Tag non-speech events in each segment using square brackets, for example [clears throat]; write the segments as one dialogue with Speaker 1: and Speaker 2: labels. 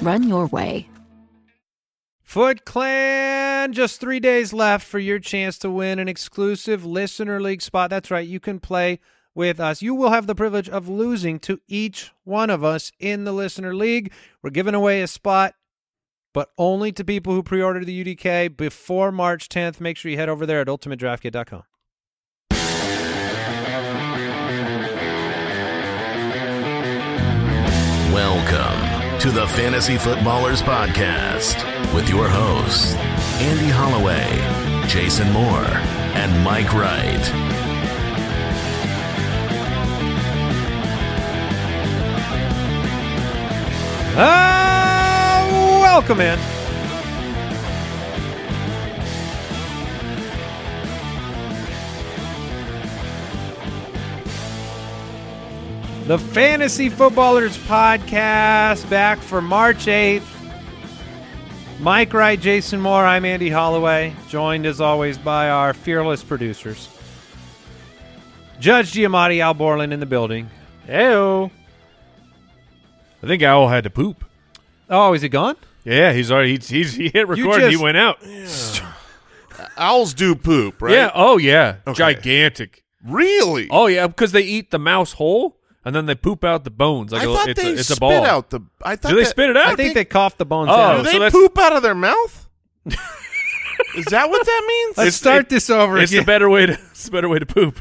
Speaker 1: Run your way.
Speaker 2: Foot Clan, just three days left for your chance to win an exclusive Listener League spot. That's right, you can play with us. You will have the privilege of losing to each one of us in the Listener League. We're giving away a spot, but only to people who pre order the UDK before March 10th. Make sure you head over there at ultimatedraftkit.com.
Speaker 3: Welcome to the Fantasy Footballers Podcast with your hosts, Andy Holloway, Jason Moore, and Mike Wright.
Speaker 2: Ah, welcome in. The Fantasy Footballers Podcast back for March 8th. Mike Wright, Jason Moore, I'm Andy Holloway, joined as always by our fearless producers. Judge Giamatti, Al Borland in the building. Heyo.
Speaker 4: I think Owl had to poop.
Speaker 2: Oh, is he gone?
Speaker 4: Yeah, he's already he's, he's he hit record. and he went out.
Speaker 5: Owls do poop, right?
Speaker 4: Yeah. Oh yeah.
Speaker 5: Okay.
Speaker 4: Gigantic.
Speaker 5: Really?
Speaker 4: Oh yeah, because they eat the mouse whole and then they poop out the bones. Like
Speaker 5: I
Speaker 4: a,
Speaker 5: thought
Speaker 4: it's
Speaker 5: they
Speaker 4: a, it's a
Speaker 5: spit
Speaker 4: ball.
Speaker 5: out the. I thought
Speaker 4: Do they
Speaker 5: that-
Speaker 4: spit it out?
Speaker 2: I think they cough the bones
Speaker 4: Oh,
Speaker 2: out.
Speaker 5: Do they
Speaker 4: so that's-
Speaker 5: poop out of their mouth? Is that what that means?
Speaker 2: Let's start this over
Speaker 4: It's
Speaker 2: again.
Speaker 4: the better way to it's the better way to poop.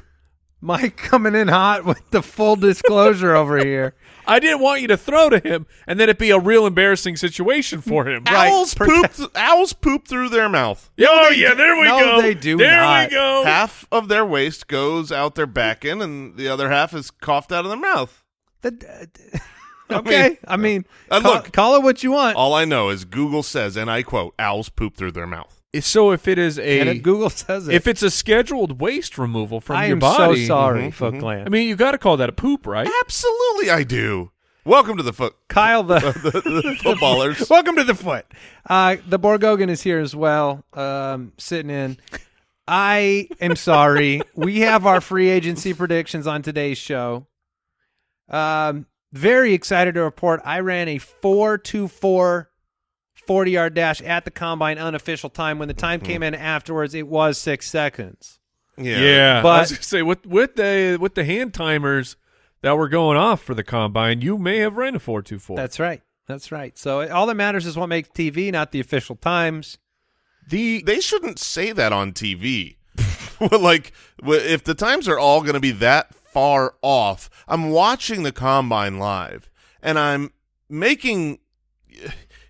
Speaker 2: Mike coming in hot with the full disclosure over here.
Speaker 4: I didn't want you to throw to him and then it be a real embarrassing situation for him.
Speaker 5: owls poop. th- owls poop through their mouth.
Speaker 4: Oh yeah, there we
Speaker 2: No,
Speaker 4: go.
Speaker 2: they do
Speaker 4: there
Speaker 2: not.
Speaker 4: we go.
Speaker 5: Half of their waste goes out their back end, and the other half is coughed out of their mouth.
Speaker 2: The- [laughs] okay, I mean,
Speaker 5: Uh,
Speaker 2: call,
Speaker 5: look.
Speaker 2: call it what you want.
Speaker 5: All I know is Google says, and I quote, "Owls poop through their mouth."
Speaker 4: So if it is a
Speaker 2: and if Google [laughs] says it.
Speaker 4: if it's a scheduled waste removal from
Speaker 2: I
Speaker 4: your
Speaker 2: am
Speaker 4: body,
Speaker 2: so sorry,
Speaker 5: Mhm,
Speaker 2: Foot
Speaker 5: mhm.
Speaker 2: Clan.
Speaker 4: I mean, you got to call that a poop, right?
Speaker 5: Absolutely, I do. Welcome to the foot,
Speaker 2: Kyle, the, [laughs]
Speaker 5: the, the [laughs] footballers.
Speaker 2: welcome to the foot. Uh, the Borgogan is here as well, um, sitting in. I am sorry. we have our free agency predictions on today's show. Um, very excited to report I ran a 424 40 yard dash at the combine unofficial time. When the time mm-hmm. came in afterwards, it was six seconds.
Speaker 5: Yeah,
Speaker 4: Yeah,
Speaker 2: But-
Speaker 4: I was gonna say with with the with the hand timers that were going off for the combine, you may have ran a four two four.
Speaker 2: That's right. That's right. So it- all that matters is what makes TV, not the official times.
Speaker 4: the
Speaker 5: they shouldn't say that on TV. [laughs] like, if the times are all going to be that far off, I'm watching the combine live and I'm making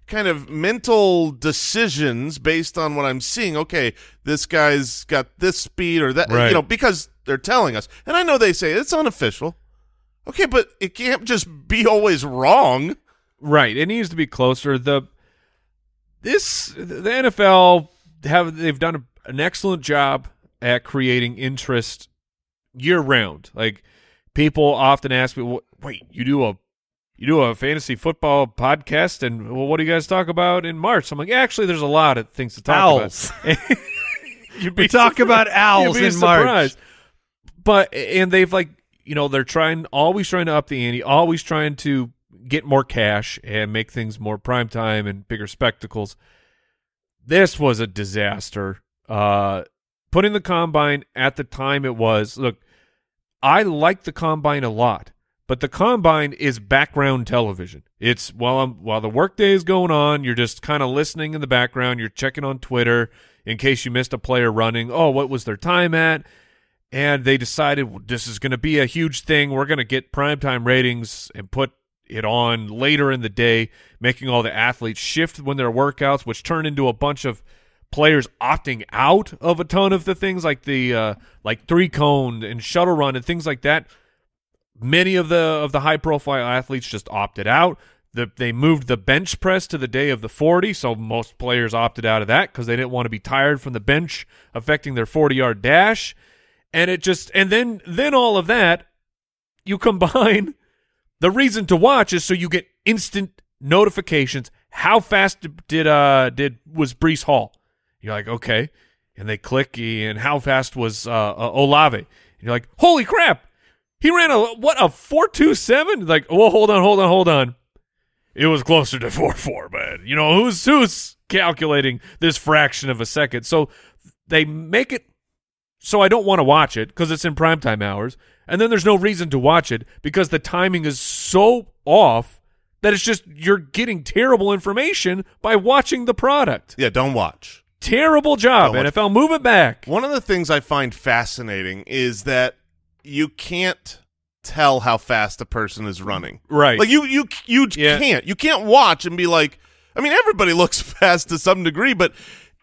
Speaker 5: kind of mental decisions based on what I'm seeing. Okay, this guy's got this speed or that,
Speaker 4: Right.
Speaker 5: you know, because they're telling us. And I know they say it's unofficial. Okay, but it can't just be always wrong.
Speaker 4: right. It needs to be closer. The this the NFL have they've done a, an excellent job at creating interest year round. Like people often ask me, "Wh- "Wait, you do a you do a fantasy football podcast, and well, what do you guys talk about in March?" I'm like, actually, there's a lot of things to talk
Speaker 2: Owls. [laughs]
Speaker 4: about. You'd
Speaker 2: We talk about owls
Speaker 4: be
Speaker 2: in March.
Speaker 4: But and they've like you know they're trying always trying to up the ante, always trying to get more cash and make things more prime time and bigger spectacles. This was a disaster. Uh, putting the combine at the time it was. Look, I like the combine a lot, but the combine is background television. It's while I'm while the workday is going on, you're just kind of listening in the background. You're checking on Twitter in case you missed a player running. Oh, what was their time at? And they decided well, this is going to be a huge thing. We're going to get primetime ratings and put it on later in the day, making all the athletes shift when their workouts, which turn into a bunch of players opting out of a ton of the things like the uh, like three cone and shuttle run and things like that. Many of the of the high profile athletes just opted out. The, they moved the bench press to the day of the 40, so most players opted out of that because they didn't want to be tired from the bench affecting their 40 yard dash. And it just and then then all of that you combine [laughs] the reason to watch is so you get instant notifications. How fast did uh did was Breece Hall? You're like, okay. And they click, and how fast was uh, Olave? And you're like, holy crap, he ran a what a four two seven. Like, well, hold on, hold on, hold on. It was closer to four four, but you know who's who's calculating this fraction of a second? So they make it so I don't want to watch it because it's in primetime hours, and then there's no reason to watch it because the timing is so off that it's just you're getting terrible information by watching the product.
Speaker 5: Yeah, don't watch.
Speaker 4: Terrible job,
Speaker 5: Don't watch.
Speaker 4: NFL. Move it back.
Speaker 5: One of the things I find fascinating is that you can't tell how fast a person is running.
Speaker 4: Right.
Speaker 5: Like you you you
Speaker 4: Yeah.
Speaker 5: can't. You can't watch and be like I mean everybody [laughs] looks fast to some degree, but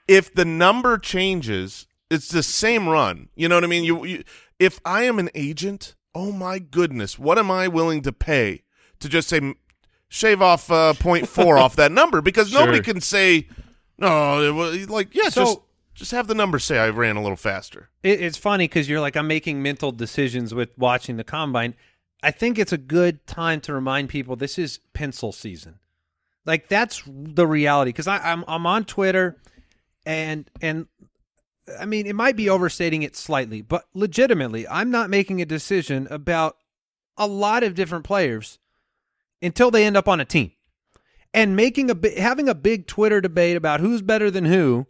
Speaker 5: if the number changes, it's the same run. You know what I mean? You, you if I am an agent, oh my goodness, what am I willing to pay to just say shave off uh, 0.4 [laughs] off that number because nobody can say no, it was like yeah,
Speaker 2: So-
Speaker 5: just just have the numbers say I ran a little faster.
Speaker 2: It, it's funny because you're like, I'm making mental decisions with watching the combine. I think it's a good time to remind people this is pencil season. Like that's the reality. Because I'm I'm on Twitter, and and I mean it might be overstating it slightly, but legitimately, I'm not making a decision about a lot of different players until they end up on a team, and making a having a big Twitter debate about who's better than who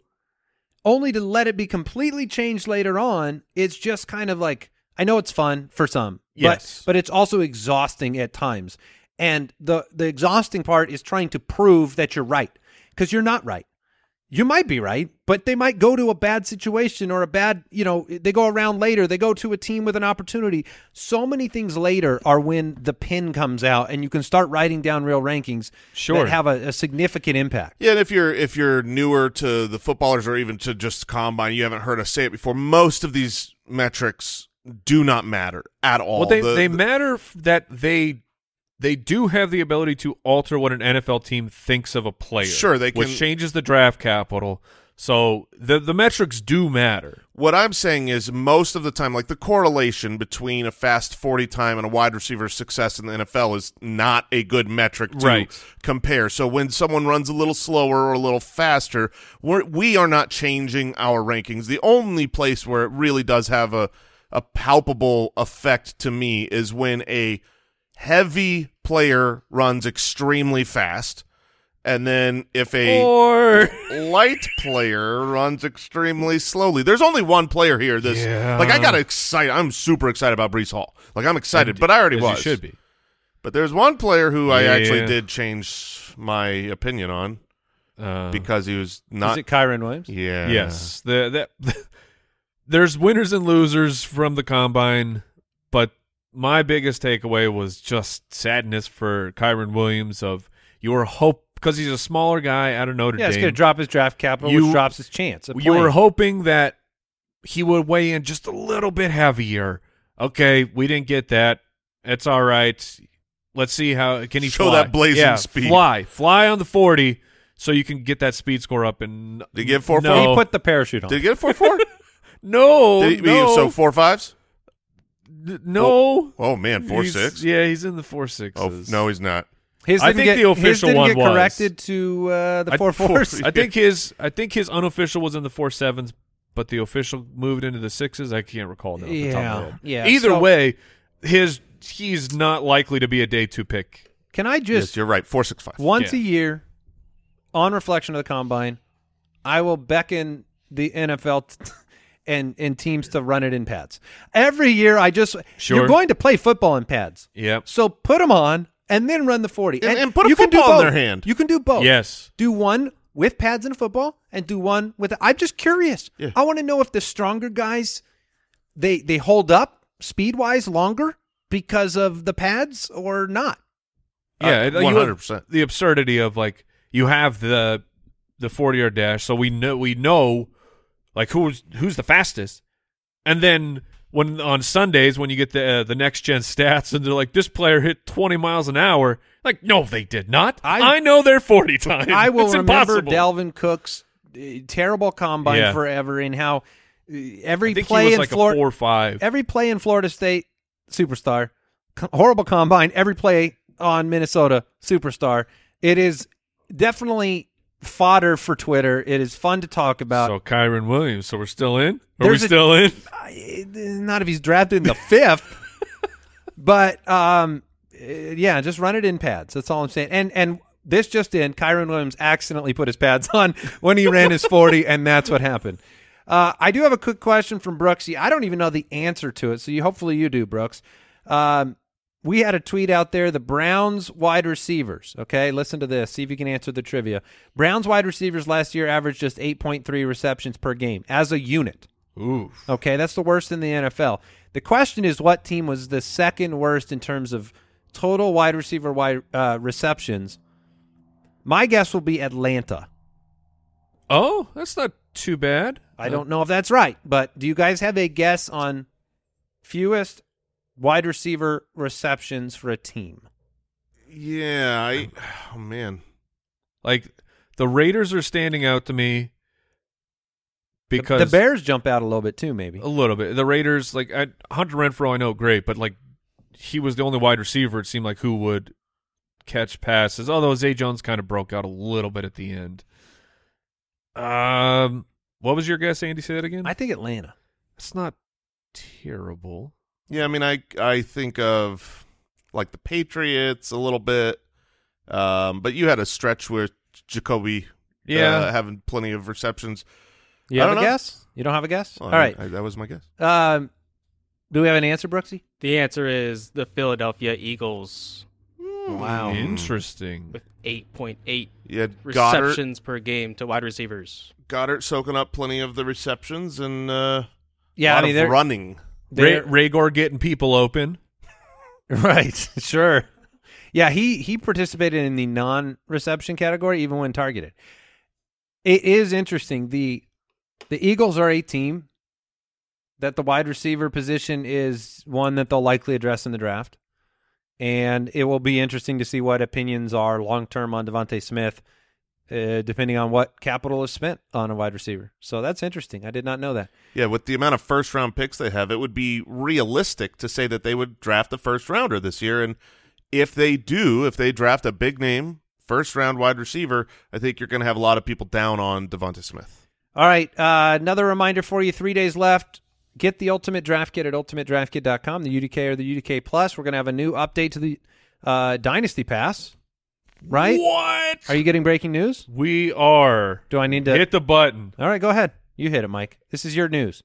Speaker 2: only to let it be completely changed later on. It's just kind of like I know it's fun for some,
Speaker 4: Yes.
Speaker 2: but but it's also exhausting at times. And the the exhausting part is trying to prove that you're right because you're not right. You might be right, but they might go to a bad situation or a bad, you know, they go around later. They go to a team with an opportunity. So many things later are when the pin comes out and you can start writing down real rankings
Speaker 4: Sure.
Speaker 2: that have a, a significant impact.
Speaker 5: Yeah, and if you're if you're newer to the footballers or even to just combine, you haven't heard us say it before. Most of these metrics do not matter at all.
Speaker 4: Well, they
Speaker 5: The-
Speaker 4: they
Speaker 5: the-
Speaker 4: matter that they they do have the ability to alter what an NFL team thinks of a player.
Speaker 5: Sure, they can.
Speaker 4: which changes the draft capital. So the the metrics do matter.
Speaker 5: What I'm saying is most of the time, like the correlation between a fast 40 time and a wide receiver's success in the NFL is not a good metric to
Speaker 4: Right.
Speaker 5: compare. So when someone runs a little slower or a little faster, we're, we are not changing our rankings. The only place where it really does have a, a palpable effect to me is when a heavy player runs extremely fast. And then if a
Speaker 4: Or
Speaker 5: light player runs extremely slowly. There's only one player here. This
Speaker 4: Yeah.
Speaker 5: like I got excited. I'm super excited about Breece Hall. Like I'm excited, but I already was.
Speaker 4: you should be.
Speaker 5: But there's one player who I actually did change my opinion on
Speaker 4: Uh,
Speaker 5: because he was not.
Speaker 2: Is it Kyren Williams?
Speaker 5: yeah.
Speaker 4: Yes, the, the, [laughs] there's winners and losers from the combine, but my biggest takeaway was just sadness for Kyren Williams. Of you were hope because he's a smaller guy out of Notre
Speaker 2: Yeah, it's
Speaker 4: Dame.
Speaker 2: going to drop his draft capital,
Speaker 4: You-
Speaker 2: which drops his chance. of
Speaker 4: you were hoping that he would weigh in just a little bit heavier. Okay, we didn't get that. It's all right. Let's see how can he
Speaker 5: Show
Speaker 4: fly.
Speaker 5: that blazing
Speaker 4: yeah,
Speaker 5: speed.
Speaker 4: Fly, fly on the forty, so you can get that speed score up. And
Speaker 5: Did he get four
Speaker 4: no,
Speaker 2: He put the parachute on.
Speaker 5: Did he get a four four? [laughs]
Speaker 4: no,
Speaker 5: Did he,
Speaker 4: no,
Speaker 5: So four fives?
Speaker 4: N- no.
Speaker 5: Oh man, four
Speaker 4: He's-
Speaker 5: six.
Speaker 4: Yeah, he's in the four sixes.
Speaker 5: Oh no, he's not.
Speaker 2: his
Speaker 4: I
Speaker 2: didn't
Speaker 4: think
Speaker 2: get,
Speaker 4: the
Speaker 2: his
Speaker 4: official
Speaker 2: didn't
Speaker 4: one
Speaker 2: get
Speaker 4: was.
Speaker 2: corrected to uh, the
Speaker 4: I- [laughs]
Speaker 2: four fours.
Speaker 4: I think his I think his unofficial was in the four sevens, but the official moved into the sixes. I can't recall now. off the top of
Speaker 2: Yeah, yeah.
Speaker 4: Either
Speaker 2: So-
Speaker 4: way, his he's not likely to be a day two pick.
Speaker 2: Can I
Speaker 5: Yes,
Speaker 2: just
Speaker 5: you're right. Four six five.
Speaker 2: once
Speaker 4: Yeah.
Speaker 2: a year, on reflection of the combine, I will beckon the NFL t- and and teams to run it in pads. Every year, I just
Speaker 4: Sure.
Speaker 2: you're going to play football in pads,
Speaker 4: Yep.
Speaker 2: so put them on and then run the forty
Speaker 5: And- and put a
Speaker 2: you can do
Speaker 5: football in their hand.
Speaker 2: You can do both.
Speaker 4: Yes.
Speaker 2: do one with pads and football, and do one with. I'm just curious.
Speaker 5: Yeah.
Speaker 2: I want to know if the stronger guys they they hold up speed wise longer because of the pads or not.
Speaker 4: Yeah,
Speaker 5: Uh,
Speaker 4: it- you-
Speaker 5: 100%.
Speaker 4: The absurdity of like you have the the forty yard dash, so we know we know like who's who's the fastest, and then when on Sundays when you get the uh, the next gen stats and they're like this player hit twenty miles an hour, like no they did not.
Speaker 2: I-
Speaker 4: I, know they're forty times.
Speaker 2: I will
Speaker 4: it's
Speaker 2: remember
Speaker 4: impossible.
Speaker 2: Dalvin Cook's uh, terrible combine
Speaker 4: Yeah.
Speaker 2: forever and how uh, every
Speaker 4: I think
Speaker 2: play
Speaker 4: he was
Speaker 2: in
Speaker 4: like
Speaker 2: Florida
Speaker 4: four or five.
Speaker 2: every play in Florida State superstar, co- horrible combine. Every play on Minnesota superstar. It is definitely fodder for Twitter. It is fun to talk about.
Speaker 4: so Kyren Williams. So we're still in. Are
Speaker 2: There's
Speaker 4: we
Speaker 2: a-
Speaker 4: still in?
Speaker 2: I- not if he's drafted in the fifth, [laughs] but um, uh, yeah, just run it in pads. That's all I'm saying. And and this just in, Kyren Williams accidentally put his pads on when he ran his [laughs] forty, and that's what happened. Uh, I do have a quick question from Brooksy. I don't even know the answer to it, so you hopefully you do, Brooks. Um, we had a tweet out there. The Browns wide receivers. Okay, listen to this. See if you can answer the trivia. Browns wide receivers last year averaged just 8.3 receptions per game as a unit.
Speaker 4: Ooh.
Speaker 2: Okay, that's the worst in the NFL. The question is, what team was the second worst in terms of total wide receiver wide uh, receptions? My guess will be Atlanta.
Speaker 4: Oh, that's not too bad.
Speaker 2: I don't know if that's right, but do you guys have a guess on fewest wide receiver receptions for a team?
Speaker 5: Yeah, I. [sighs] Oh man,
Speaker 4: Like the Raiders are standing out to me
Speaker 2: The-
Speaker 4: because
Speaker 2: the Bears jump out a little bit too, maybe.
Speaker 4: a little bit. The Raiders, like I, Hunter Renfrow, I know great, but like he was the only wide receiver. It seemed like who would catch passes. Although Zay Jones kind of broke out a little bit at the end. Um, what was your guess, Andy? Say that again.
Speaker 2: I think Atlanta.
Speaker 4: it's not terrible.
Speaker 5: Yeah. I mean, I I think of like the Patriots a little bit, um, but you had a stretch where Jacoby,
Speaker 4: Yeah.
Speaker 5: uh, having plenty of receptions.
Speaker 2: You
Speaker 5: I
Speaker 2: have a
Speaker 5: don't know.
Speaker 2: guess? You don't have a guess?
Speaker 5: Well,
Speaker 2: All
Speaker 5: I
Speaker 2: right.
Speaker 5: I- that was my guess.
Speaker 2: Um, do we have an answer, Brooksy?
Speaker 6: The answer is the Philadelphia Eagles
Speaker 2: Wow.
Speaker 4: Interesting.
Speaker 6: with 8.8
Speaker 5: You had Goedert,
Speaker 6: receptions per game to wide receivers.
Speaker 5: Goedert soaking up plenty of the receptions and uh,
Speaker 2: Yeah,
Speaker 5: a lot
Speaker 2: I mean,
Speaker 5: of
Speaker 2: they're
Speaker 5: running.
Speaker 4: Ray,
Speaker 2: they're-
Speaker 4: getting people open. [laughs]
Speaker 2: Right. Sure. Yeah, he he participated in the non-reception category even when targeted. It is interesting. The the Eagles are a team that the wide receiver position is one that they'll likely address in the draft. And it will be interesting to see what opinions are long term on DeVonta Smith, uh, depending on what capital is spent on a wide receiver. So that's interesting. I did not know that.
Speaker 5: Yeah, with the amount of first round picks they have, it would be realistic to say that they would draft a first rounder this year. And if they do, if they draft a big name first round wide receiver, I think you're going to have a lot of people down on Devonta Smith.
Speaker 2: All right. Uh, another reminder for you three days left. Get the Ultimate Draft Kit at ultimatedraftkit.com, the UDK or the UDK Plus. We're going to have a new update to the uh, Dynasty Pass, right?
Speaker 4: What?
Speaker 2: Are you getting breaking news?
Speaker 4: we are.
Speaker 2: Do I need to?
Speaker 4: Hit the button.
Speaker 2: All right, go ahead. You hit it, Mike. This is your news.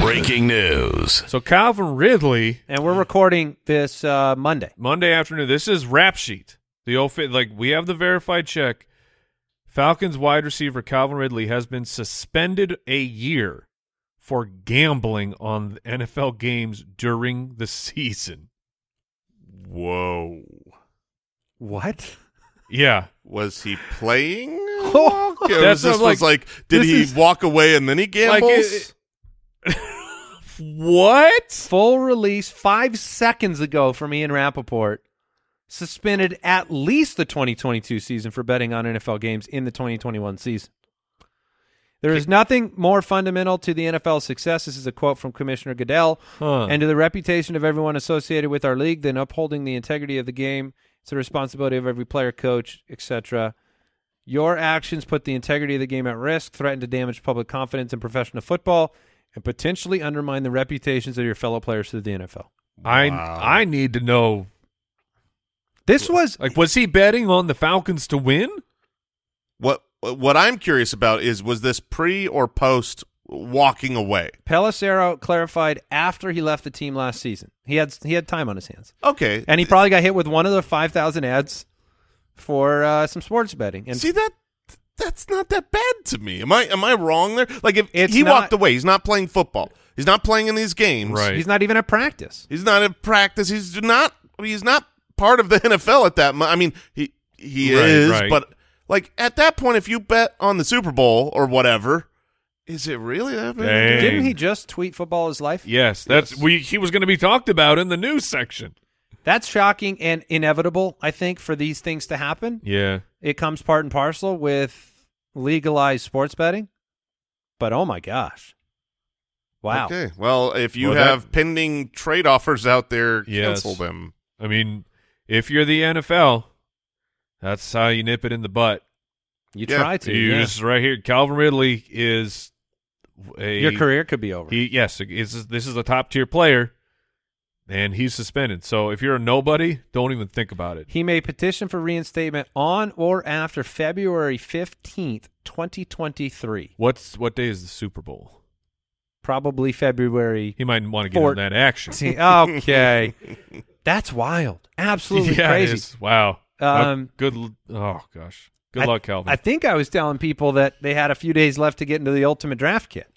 Speaker 3: Breaking news.
Speaker 4: So Calvin Ridley
Speaker 2: And we're recording this uh, Monday.
Speaker 4: Monday afternoon. This is rap sheet. The old fit, like we have the verified check. Falcons wide receiver Calvin Ridley has been suspended a year for gambling on NFL games during the [laughs] season.
Speaker 5: Whoa.
Speaker 2: What?
Speaker 4: Yeah,
Speaker 5: Was he playing? [laughs]
Speaker 2: Oh,
Speaker 5: Okay,
Speaker 4: That's
Speaker 5: this
Speaker 4: what I'm
Speaker 5: was like, did he
Speaker 4: is-
Speaker 5: walk away and then he [laughs]
Speaker 4: Like,
Speaker 5: gambles?
Speaker 4: it- [laughs] what?
Speaker 2: Full release five seconds ago from Ian Rapoport. Suspended at least the 2022 season for betting on NFL games in the 2021 season. There is nothing more fundamental to the NFL's success. This is a quote from Commissioner Goodell.
Speaker 4: Huh.
Speaker 2: and to the reputation of everyone associated with our league than upholding the integrity of the game. It's the responsibility of every player, coach, etc. Your actions put the integrity of the game at risk, threaten to damage public confidence in professional football, and potentially undermine the reputations of your fellow players through the NFL.
Speaker 4: I I need to know.
Speaker 2: This was
Speaker 4: Like, was he betting on the Falcons to win?
Speaker 5: What what I'm curious about is was this pre or post walking away?
Speaker 2: Pelissero clarified after he left the team last season. He had he had time on his hands,
Speaker 5: Okay,
Speaker 2: and he probably got hit with one of the five thousand ads for uh, some sports betting. And
Speaker 5: see that that's not that bad to me. Am I am I wrong there? Like if
Speaker 2: It's
Speaker 5: he
Speaker 2: not-
Speaker 5: walked away, he's not playing football. He's not playing in these games.
Speaker 4: Right.
Speaker 2: he's not even at practice.
Speaker 5: He's not in practice. He's not. He's not part of the [laughs] NFL at that. mo- I mean, he he
Speaker 4: Right,
Speaker 5: is,
Speaker 4: right.
Speaker 5: but like at that point, if you bet on the Super Bowl or whatever, is it really that big?
Speaker 4: Dang.
Speaker 2: Didn't he just tweet football is life?
Speaker 4: Yes, that's we. He was going to be talked about in the news section.
Speaker 2: That's shocking and inevitable, I think, for these things to happen.
Speaker 4: Yeah,
Speaker 2: It comes part and parcel with legalized sports betting. But oh my gosh. Wow.
Speaker 5: Okay. Well, if you
Speaker 4: Well, that-
Speaker 5: have pending trade offers out there,
Speaker 4: Yes.
Speaker 5: cancel them.
Speaker 4: I mean, if you're the NFL, that's how you nip it in the butt.
Speaker 2: You
Speaker 5: Yeah.
Speaker 2: try to.
Speaker 4: You
Speaker 2: yeah.
Speaker 4: just right here. Calvin Ridley is a
Speaker 2: Your career could be over.
Speaker 4: He yes, is this is a top tier player, and he's suspended. So if you're a nobody, don't even think about it.
Speaker 2: He may petition for reinstatement on or after February 15th, 2023.
Speaker 4: What's what day is the Super Bowl?
Speaker 2: Probably February.
Speaker 4: He might want to get
Speaker 2: Four-
Speaker 4: in that action.
Speaker 2: okay. That's wild. Absolutely [laughs]
Speaker 4: yeah,
Speaker 2: crazy.
Speaker 4: is. Wow.
Speaker 2: Um,
Speaker 4: Uh, good. Oh gosh. Good
Speaker 2: I-
Speaker 4: luck, Calvin.
Speaker 2: I think I was telling people that they had a few days left to get into the ultimate draft kit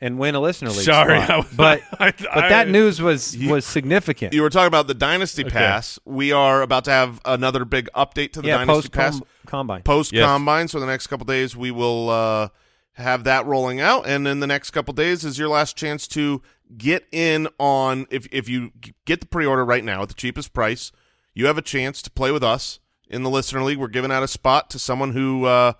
Speaker 2: and win a listener league.
Speaker 4: Sorry,
Speaker 2: spot.
Speaker 4: I-
Speaker 2: but [laughs]
Speaker 4: I-
Speaker 2: but that
Speaker 4: I-
Speaker 2: news was
Speaker 5: You-
Speaker 2: was significant.
Speaker 5: You were talking about the Dynasty
Speaker 4: Okay.
Speaker 5: Pass. We are about to have another big update to the
Speaker 2: yeah,
Speaker 5: Dynasty
Speaker 2: post
Speaker 5: Pass.
Speaker 2: combine.
Speaker 5: post
Speaker 4: Yes.
Speaker 5: combine. So the next couple days we will uh, have that rolling out, and in the next couple days is your last chance to get in on. If if you get the pre order right now at the cheapest price, you have a chance to play with us in the listener league. We're giving out a spot to someone who uh,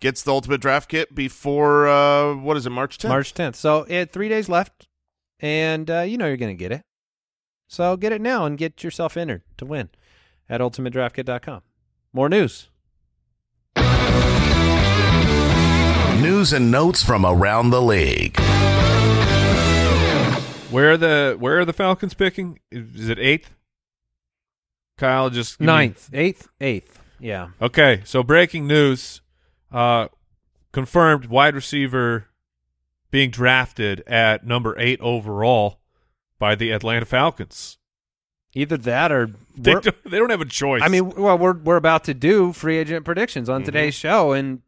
Speaker 5: gets the ultimate draft kit before uh, what is it, March 10th?
Speaker 2: March 10th. So it three days left, and uh, you know you're going to get it. So get it now and get yourself entered to win at ultimatedraftkit.com. More news.
Speaker 3: News and notes from around the league.
Speaker 4: where are the where are the Falcons picking? Is it eighth? Kyle just give me-
Speaker 2: Ninth, eighth, eighth. Yeah.
Speaker 4: Okay, so breaking news, uh, confirmed wide receiver being drafted at number eight overall by the Atlanta Falcons.
Speaker 2: Either that or [laughs]
Speaker 4: They don't, they don't have a choice.
Speaker 2: I mean, well, we're we're about to do free agent predictions
Speaker 4: Mm-hmm.
Speaker 2: on today's show, and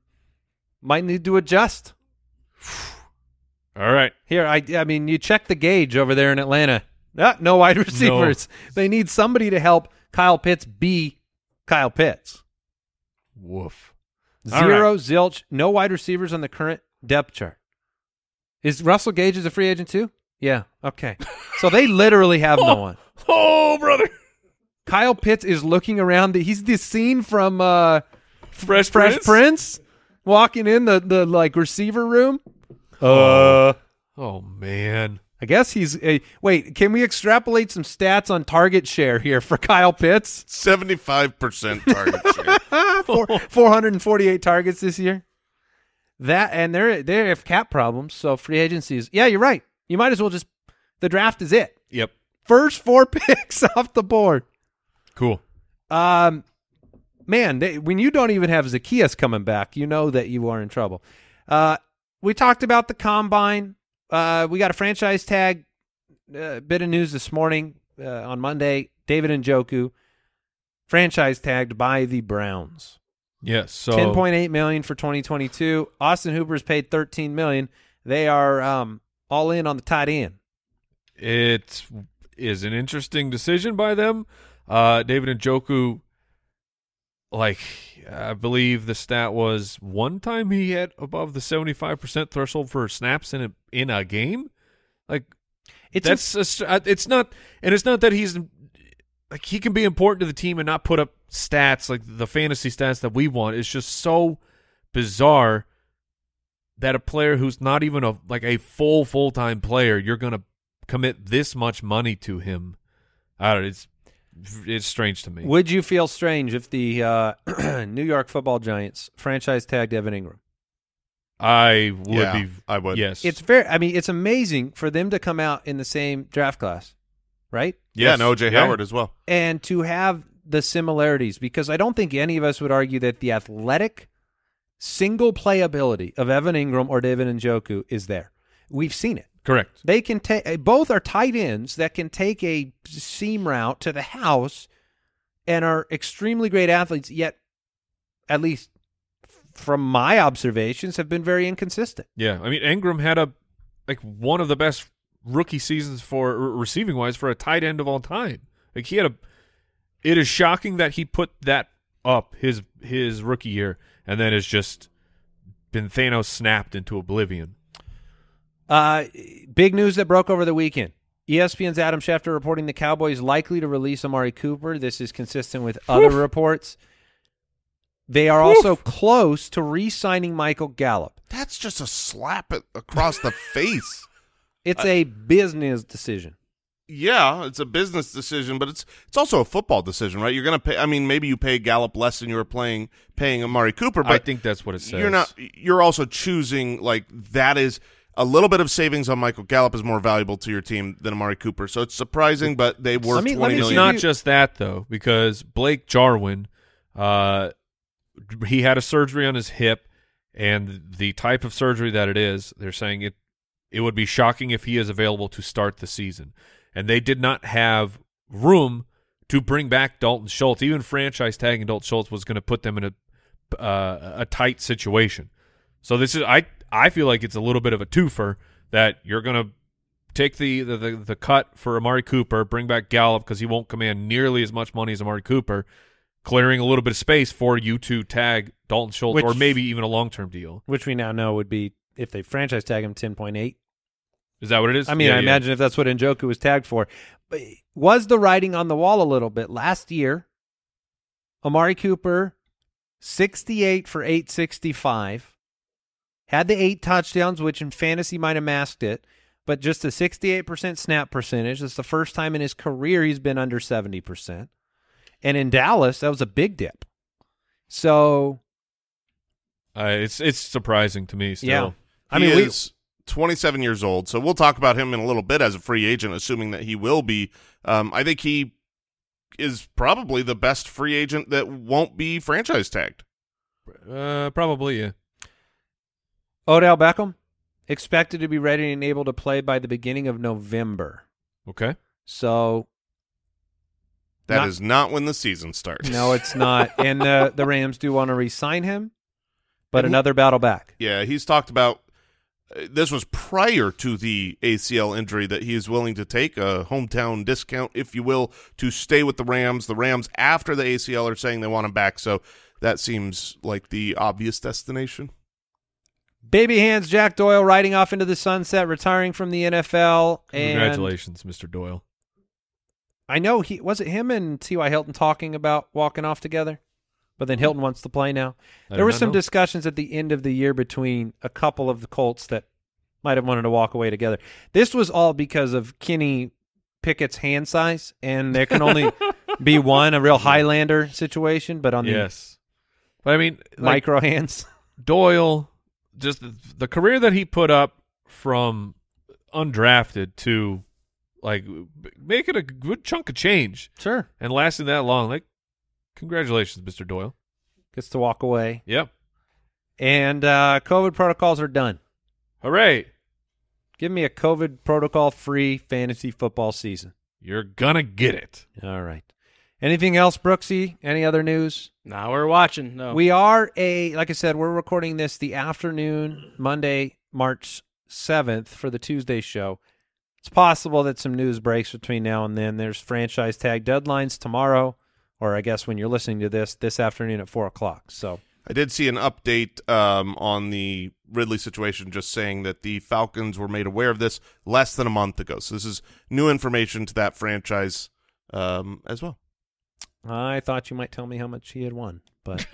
Speaker 2: might need to adjust.
Speaker 4: all right,
Speaker 2: Here, I I mean, you check the gauge over there in Atlanta. Ah, no wide receivers. They need somebody to help Kyle Pitts be Kyle Pitts.
Speaker 4: woof.
Speaker 2: Zero, zilch, no wide receivers on the current depth chart. Is Russell Gage is a free agent too? Yeah. Okay. So they [laughs] literally have no one.
Speaker 4: Oh, brother,
Speaker 2: Kyle Pitts is looking around. The, he's the scene from uh,
Speaker 4: Fresh,
Speaker 2: Fresh
Speaker 4: Prince.
Speaker 2: Prince walking in the the like receiver room.
Speaker 4: Uh, oh man,
Speaker 2: I guess he's. Uh, wait, can we extrapolate some stats on target share here for [laughs] Kyle Pitts?
Speaker 5: Seventy five percent target share. [laughs]
Speaker 2: Four, 448 targets this year. That and they're they have cap problems, so free agency is. Yeah, you're right. You might as well just the draft is it.
Speaker 4: yep,
Speaker 2: First four [laughs] picks off the board.
Speaker 4: cool.
Speaker 2: Um, man, they, when you don't even have Zaccheaus coming back, you know that you are in trouble. Uh, we talked about the combine. Uh, we got a franchise tag uh, bit of news this morning uh, on Monday. David Njoku franchise tagged by the Browns.
Speaker 4: Yes, so
Speaker 2: Ten point eight million for twenty twenty two. Austin Hooper's paid thirteen million. They are um, all in on the tight end.
Speaker 4: it is an interesting decision by them. Uh, David Njoku, like I believe the stat was one time he hit above the seventy five percent threshold for snaps in a in a game. Like
Speaker 2: It's
Speaker 4: that's a it's not, and it's not that he's like he can be important to the team and not put up stats like the fantasy stats that we want. It's just so bizarre that a player who's not even a like a full full time player, you're gonna commit this much money to him. I don't. know, It's it's strange to me.
Speaker 2: Would you feel strange if the uh, [clears throat] New York Football Giants franchise tagged Evan Engram?
Speaker 4: I would
Speaker 5: yeah,
Speaker 4: be.
Speaker 5: I would.
Speaker 4: Yes,
Speaker 2: It's very. I mean, it's amazing for them to come out in the same draft class, right?
Speaker 5: Yeah,
Speaker 4: Yes.
Speaker 5: and OJ
Speaker 4: Yeah.
Speaker 5: Howard as well.
Speaker 2: And to have the similarities, because I don't think any of us would argue that the athletic single playability of Evan Engram or David Njoku is there. We've seen it.
Speaker 4: Correct.
Speaker 2: They can take eh, both are tight ends that can take a seam route to the house and are extremely great athletes, yet at least from my observations have been very inconsistent.
Speaker 4: Yeah, I mean Engram had a like one of the best rookie seasons for re- receiving wise for a tight end of all time. Like he had a. It is shocking that he put that up his his rookie year, and then has just been Thanos snapped into oblivion.
Speaker 2: Uh, big news that broke over the weekend. ESPN's Adam Schefter reporting the Cowboys likely to release Amari Cooper. This is consistent with other reports. They are also close to re-signing Michael Gallup.
Speaker 5: That's just a slap across the face. [laughs]
Speaker 2: It's a business decision.
Speaker 5: Yeah, it's a business decision, but it's it's also a football decision, right? You're going to pay. I mean, maybe you pay Gallup less than you were playing paying Amari Cooper, but
Speaker 4: I think that's what it says.
Speaker 5: you're not. You're also choosing like that is a little bit of savings on Michael Gallup is more valuable to your team than Amari Cooper. So it's surprising, but they were
Speaker 2: Let me- let
Speaker 5: twenty
Speaker 2: me
Speaker 4: It's not just that though, because Blake Jarwin, uh, he had a surgery on his hip, and the type of surgery that it is, they're saying it it would be shocking if he is available to start the season, and they did not have room to bring back Dalton Schultz. Even franchise tagging Dalton Schultz was going to put them in a uh, a tight situation. So this is I I feel like it's a little bit of a twofer that you're going to take the, the, the, the cut for Amari Cooper, bring back Gallup because he won't command nearly as much money as Amari Cooper, clearing a little bit of space for you to tag Dalton Schultz
Speaker 2: Which-
Speaker 4: or maybe even a long term deal.
Speaker 2: which we now know would be if they franchise tag him ten point eight.
Speaker 4: Is that what it is?
Speaker 2: I mean,
Speaker 4: Yeah,
Speaker 2: I
Speaker 4: yeah.
Speaker 2: imagine if that's what Njoku was tagged for. But was the writing on the wall a little bit last year? Amari Cooper, sixty-eight for eight sixty-five, had the eight touchdowns, which in fantasy might have masked it, but just a sixty-eight percent snap percentage. That's the first time in his career he's been under seventy percent, and in Dallas that was a big dip. So
Speaker 4: Uh, it's it's surprising to me. Still.
Speaker 2: yeah, I
Speaker 5: he
Speaker 2: mean, we,
Speaker 5: is 27 years old, so we'll talk about him in a little bit as a free agent, assuming that he will be. Um, I think he is probably the best free agent that won't be franchise tagged.
Speaker 4: Uh, probably yeah.
Speaker 2: Odell Beckham expected to be ready and able to play by the beginning of November.
Speaker 4: Okay.
Speaker 2: So
Speaker 5: That
Speaker 2: Not-
Speaker 5: is not when the season starts.
Speaker 2: no, it's not. [laughs] and the the Rams do want to re-sign him, but
Speaker 5: And he-
Speaker 2: another battle back.
Speaker 5: Yeah, he's talked about. Uh, this was prior to the ACL injury that he is willing to take a hometown discount, if you will, to stay with the Rams. The Rams, after the ACL, are saying they want him back, so that seems like the obvious destination.
Speaker 2: Baby hands Jack Doyle riding off into the sunset, retiring from the NFL. And
Speaker 4: Congratulations, Mr. Doyle.
Speaker 2: I know he was it him and T.Y. Hilton talking about walking off together, but then Hilton wants to play now.
Speaker 4: I
Speaker 2: there were some
Speaker 4: know.
Speaker 2: discussions at the end of the year between a couple of the Colts that might have wanted to walk away together. This was all because of Kenny Pickett's hand size, and there can only [laughs] be one, a real Highlander situation, but on
Speaker 4: Yes. But I mean,
Speaker 2: the
Speaker 4: like,
Speaker 2: micro hands.
Speaker 4: Doyle, just the, the career that he put up from undrafted to like making a good chunk of change
Speaker 2: Sure.
Speaker 4: and lasting that long. Like, congratulations, Mr. Doyle.
Speaker 2: Gets to walk away.
Speaker 4: Yep.
Speaker 2: And uh, COVID protocols are done.
Speaker 4: Hooray.
Speaker 2: Give me a COVID protocol free fantasy football season.
Speaker 4: You're gonna get it.
Speaker 2: All right. Anything else, Brooksy? Any other news?
Speaker 6: Now we're watching. No.
Speaker 2: We are a like I said, we're recording this the afternoon, Monday, March seventh for the Tuesday show. It's possible that some news breaks between now and then. There's franchise tag deadlines tomorrow, or I guess when you're listening to this, this afternoon at four o'clock. So
Speaker 5: I did see an update um, on the Ridley situation, just saying that the Falcons were made aware of this less than a month ago. So this is new information to that franchise um, as well.
Speaker 2: I thought you might tell me how much he had won, but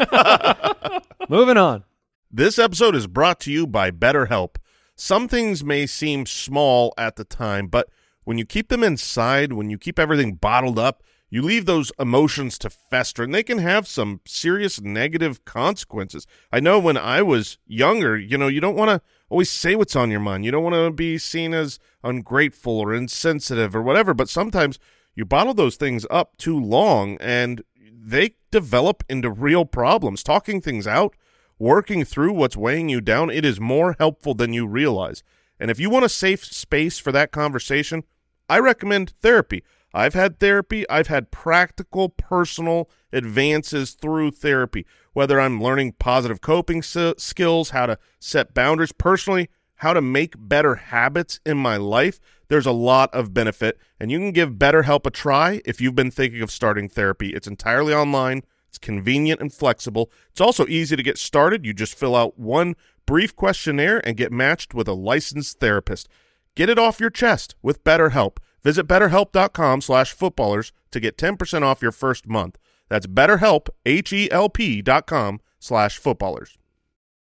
Speaker 2: [laughs] moving on.
Speaker 5: This episode is brought to you by BetterHelp. Some things may seem small at the time, but when you keep them inside, when you keep everything bottled up, you leave those emotions to fester, and they can have some serious negative consequences. I know when I was younger, you know, you don't want to always say what's on your mind. You don't want to be seen as ungrateful or insensitive or whatever, but sometimes you bottle those things up too long and they develop into real problems. Talking things out working through what's weighing you down, it is more helpful than you realize. And if you want a safe space for that conversation, I recommend therapy. I've had therapy. I've had practical, personal advances through therapy, whether I'm learning positive coping skills, how to set boundaries personally, how to make better habits in my life. There's a lot of benefit, and you can give BetterHelp a try if you've been thinking of starting therapy. It's entirely online. It's convenient and flexible. It's also easy to get started. You just fill out one brief questionnaire and get matched with a licensed therapist. Get it off your chest with BetterHelp. Visit betterhelp.com slash footballers to get 10% off your first month. That's betterhelp, H-E-L-P dot com slash footballers.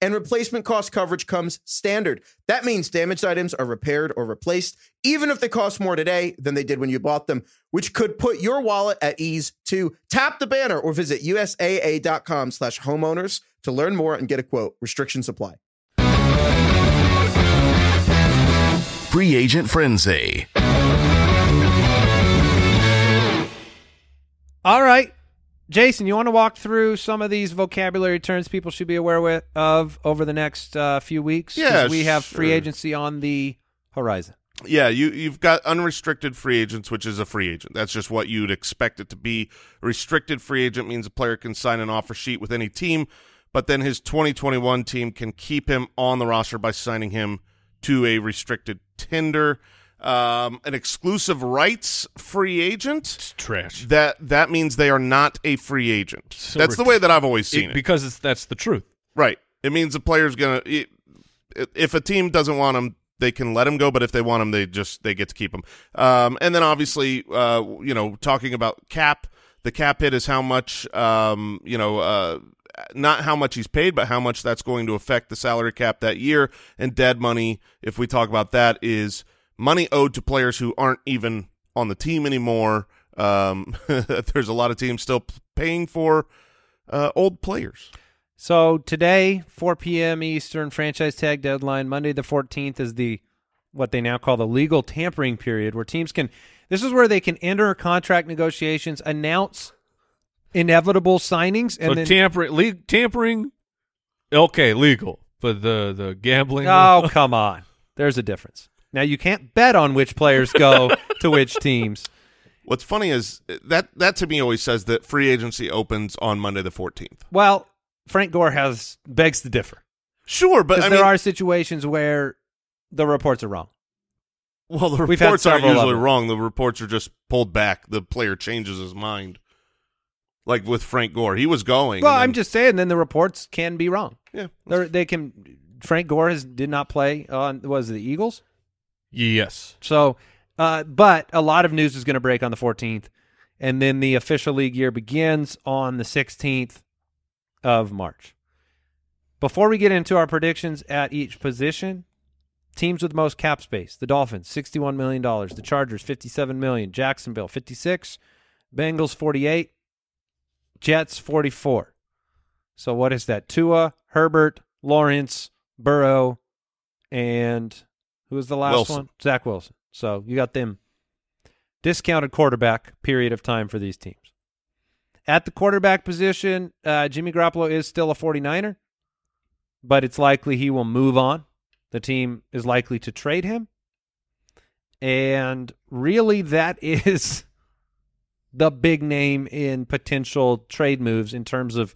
Speaker 7: and replacement cost coverage comes standard. That means damaged items are repaired or replaced, even if they cost more today than they did when you bought them, which could put your wallet at ease too. Tap the banner or visit USAA.com slash homeowners to learn more and get a quote. Restrictions apply.
Speaker 3: Free Agent Frenzy.
Speaker 2: All right. Jason, you want to walk through some of these vocabulary terms people should be aware with, of over the next uh, few weeks?
Speaker 5: Yeah,
Speaker 2: we have free
Speaker 5: sure.
Speaker 2: agency on the horizon.
Speaker 5: Yeah, you you've got unrestricted free agents, which is a free agent. That's just what you'd expect it to be. Restricted free agent means a player can sign an offer sheet with any team, but then his 2021 team can keep him on the roster by signing him to a restricted tender. Um, an exclusive rights free agent
Speaker 4: It's trash.
Speaker 5: that that means they are not a free agent.
Speaker 4: So
Speaker 5: That's the way that I've always seen
Speaker 4: It-
Speaker 5: it.
Speaker 4: because it's, that's the truth.
Speaker 5: Right. It means the player's gonna. It, if a team doesn't want him, they can let him go. But if they want him, they just they get to keep him. Um, and then obviously, uh, you know, talking about cap, the cap hit is how much, um, you know, uh, not how much he's paid, but how much that's going to affect the salary cap that year. And dead money, if we talk about that, is money owed to players who aren't even on the team anymore. Um, [laughs] there's a lot of teams still paying for uh, old players.
Speaker 2: So today, 4 p.m. Eastern franchise tag deadline. Monday the 14th is the what they now call the legal tampering period, where teams can. This is where they can enter contract negotiations, announce inevitable signings, and
Speaker 4: so
Speaker 2: then.
Speaker 4: tampering, le- tampering, okay, legal, but the the gambling.
Speaker 2: oh [laughs] come on, there's a difference. Now you can't bet on which players go [laughs] to which teams.
Speaker 5: What's funny is uh, that that to me always says that free agency opens on Monday the 14th.
Speaker 2: Well, Frank Gore has begs to differ
Speaker 5: Sure, but I
Speaker 2: there
Speaker 5: mean,
Speaker 2: are situations where the reports are wrong.
Speaker 5: well, the reports aren't usually wrong. The reports are just pulled back. The player changes his mind, like with Frank Gore. He was going.
Speaker 2: Well,
Speaker 5: and
Speaker 2: I'm just saying. Then the reports can be wrong.
Speaker 5: yeah.
Speaker 2: They're, they can. Frank Gore has, did not play on was the Eagles.
Speaker 4: Yes.
Speaker 2: So, uh, but a lot of news is going to break on the 14th, and then the official league year begins on the 16th of March. Before we get into our predictions at each position, teams with most cap space: the Dolphins, sixty-one million dollars; the Chargers, fifty-seven million; Jacksonville, fifty-six; Bengals, forty-eight; Jets, forty-four. So what is that? Tua, Herbert, Lawrence, Burrow, and who was the last
Speaker 5: Wilson.
Speaker 2: one? Zach Wilson. So you got them discounted quarterback period of time for these teams. At the quarterback position, uh, Jimmy Garoppolo is still a 49er, but it's likely he will move on. The team is likely to trade him. And really, that [laughs] is the big name in potential trade moves in terms of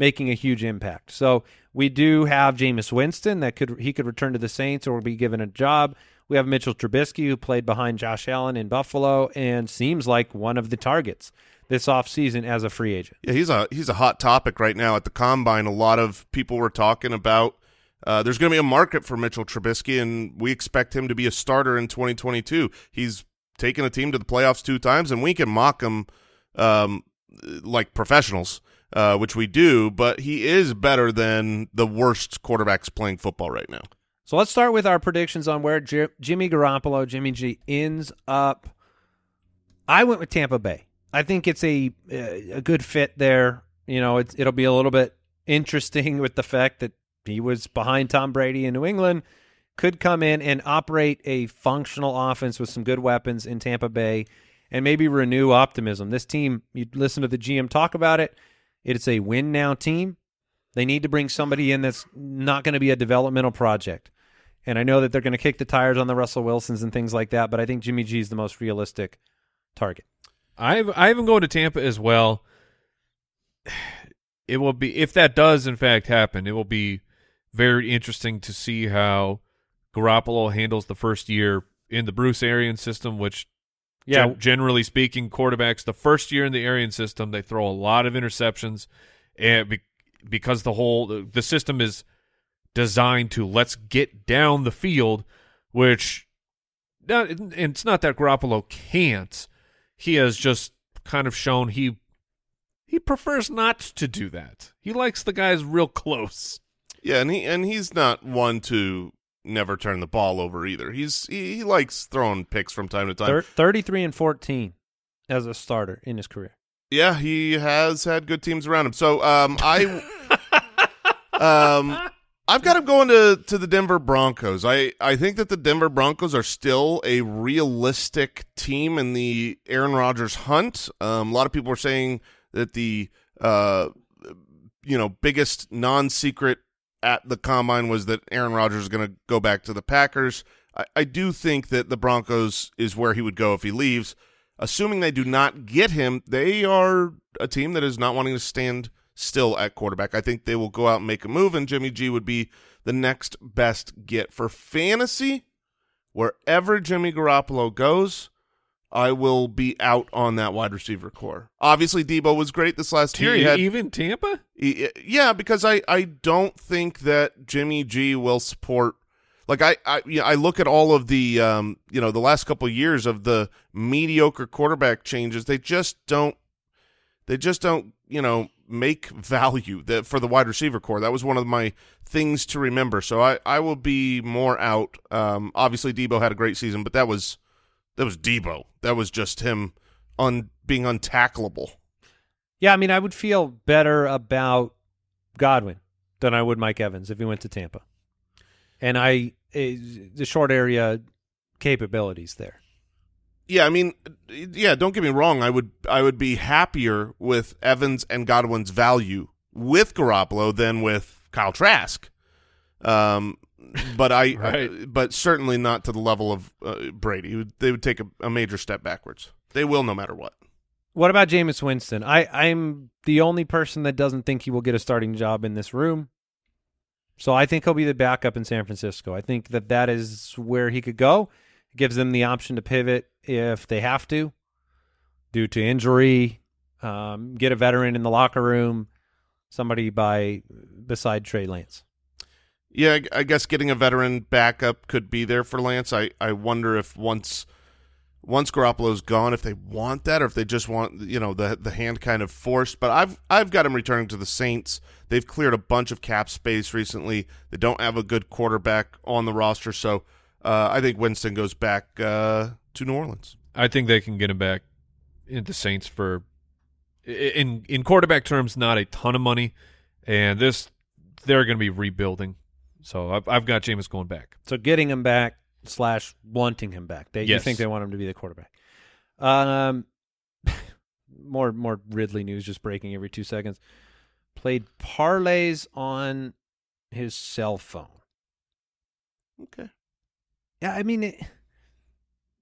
Speaker 2: making a huge impact. So we do have Jameis Winston that could he could return to the Saints or be given a job. We have Mitchell Trubisky who played behind Josh Allen in Buffalo and seems like one of the targets this offseason as a free agent.
Speaker 5: Yeah, he's a he's a hot topic right now at the combine. A lot of people were talking about uh, there's going to be a market for Mitchell Trubisky, and we expect him to be a starter in 2022. He's taken a team to the playoffs two times, and we can mock him um, like professionals, uh, which we do. But he is better than the worst quarterbacks playing football right now.
Speaker 2: So let's start with our predictions on where J- Jimmy Garoppolo, Jimmy G, ends up. I went with Tampa Bay. I think it's a a good fit there. You know, it'll be a little bit interesting [laughs] with the fact that he was behind Tom Brady in New England, could come in and operate a functional offense with some good weapons in Tampa Bay and maybe renew optimism. This team, you listen to the GM talk about it, it's a win now team. They need to bring somebody in that's not going to be a developmental project. And I know that they're going to kick the tires on the Russell Wilsons and things like that, but I think Jimmy G is the most realistic target.
Speaker 4: I've I haven't going to Tampa as well. It will be if that does in fact happen. It will be very interesting to see how Garoppolo handles the first year in the Bruce Arians system, which
Speaker 2: Yeah.
Speaker 4: gen- generally speaking, quarterbacks the first year in the Arians system they throw a lot of interceptions, and be, because the whole the system is designed to let's get down the field, which not, and it's not that Garoppolo can't. He has just kind of shown he he prefers not to do that. He likes the guys real close.
Speaker 5: Yeah, and he and he's not one to never turn the ball over either. He's he, he likes throwing picks from time to time.
Speaker 2: Thir- 33 and 14 as a starter in his career.
Speaker 5: Yeah, he has had good teams around him. So um, I [laughs] um, I've got him going to to the Denver Broncos. I I think that the Denver Broncos are still a realistic team in the Aaron Rodgers hunt. Um, a lot of people are saying that the uh, you know biggest non secret at the combine was that Aaron Rodgers is going to go back to the Packers. I, I do think that the Broncos is where he would go if he leaves. Assuming they do not get him, they are a team that is not wanting to stand still at quarterback. I think they will go out and make a move, and Jimmy G would be the next best get for fantasy. Wherever Jimmy Garoppolo goes, I will be out on that wide receiver core. Obviously, Deebo was great this last year. He had
Speaker 4: even Tampa.
Speaker 5: Yeah, because I, I don't think that Jimmy G will support. Like I I, yeah, I look at all of the um you know the last couple of years of the mediocre quarterback changes. They just don't. They just don't you know make value that for the wide receiver core. That was one of my things to remember. So I I will be more out. Um, obviously Deebo had a great season, but that was that was Deebo. That was just him on being untackleable.
Speaker 2: Yeah, I mean, I would feel better about Godwin than I would Mike Evans if he went to Tampa. And I, eh, the short area capabilities there.
Speaker 5: Yeah, I mean, yeah. Don't get me wrong. I would I would be happier with Evans and Godwin's value with Garoppolo than with Kyle Trask. Um, but I, [laughs]
Speaker 4: Right.
Speaker 5: but certainly not to the level of uh, Brady. They would take a, a major step backwards. They will, no matter what.
Speaker 2: What about Jameis Winston? I, I'm the only person that doesn't think he will get a starting job in this room. So I think he'll be the backup in San Francisco. I think that that is where he could go. It gives them the option to pivot if they have to, due to injury. Um, get a veteran in the locker room, somebody by beside Trey Lance.
Speaker 5: Yeah, I- guess getting a veteran backup could be there for Lance. I, I wonder if once once Garoppolo's gone, if they want that, or if they just want you know the the hand kind of forced. But I've I've got him returning to the Saints. They've cleared a bunch of cap space recently. They don't have a good quarterback on the roster, so uh, I think Winston goes back uh, to New Orleans.
Speaker 4: I think they can get him back into Saints for in in quarterback terms, not a ton of money, and this they're going to be rebuilding. So I've, I've got Jameis going back.
Speaker 2: So getting him back slash wanting him back. They you think they want him to be the quarterback. Um [laughs] more more Ridley news just breaking every two seconds. Played parlays on his cell phone.
Speaker 5: Okay.
Speaker 2: Yeah, I mean it,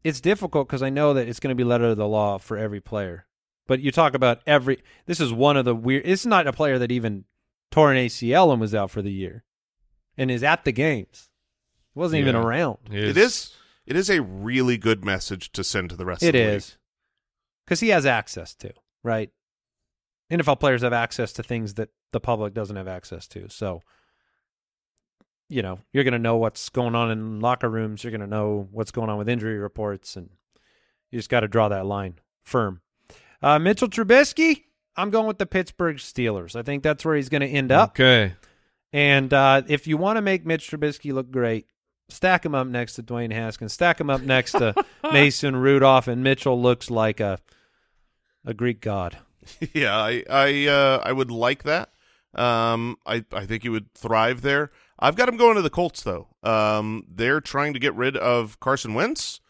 Speaker 2: it's difficult because I know that it's going to be letter of the law for every player. But you talk about every. This is one of the weird. It's not a player that even tore an ACL and was out for the year, and is at the games. He wasn't even around.
Speaker 5: It is it is a really good message to send to the rest.
Speaker 2: It
Speaker 5: of the league.
Speaker 2: is because he has access to right. NFL players have access to things that the public doesn't have access to. So, you know, you're going to know what's going on in locker rooms. You're going to know what's going on with injury reports, and you just got to draw that line firm. Uh, Mitchell Trubisky, I'm going with the Pittsburgh Steelers. I think that's where he's going to end up.
Speaker 4: Okay.
Speaker 2: And uh, if you want to make Mitch Trubisky look great, stack him up next to Dwayne Haskins. Stack him up next to [laughs] Mason Rudolph, and Mitchell looks like a a Greek god. [laughs]
Speaker 5: yeah, I I uh, I would like that. Um, I I think he would thrive there. I've got him going to the Colts though. Um, they're trying to get rid of Carson Wentz.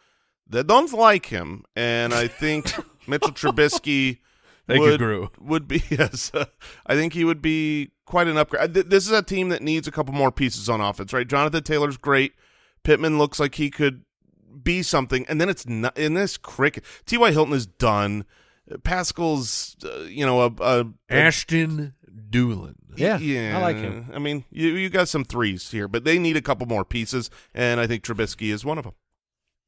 Speaker 5: They don't like him, and I think [laughs] Mitchell Trubisky
Speaker 4: Thank you,
Speaker 5: would,
Speaker 4: Gru. [laughs]
Speaker 5: would be [laughs] yes. I think he would be quite an upgrade. Th- This is a team that needs a couple more pieces on offense, right? Jonathan Taylor's great. Pittman looks like he could be something, and then it's not in this cricket. T.Y. Hilton is done. Pascal's, uh, you know, a, a, a
Speaker 4: Ashton Dulin.
Speaker 2: Yeah,
Speaker 5: yeah,
Speaker 2: I like him.
Speaker 5: I mean, you you got some threes here, but they need a couple more pieces, and I think Trubisky is one of them.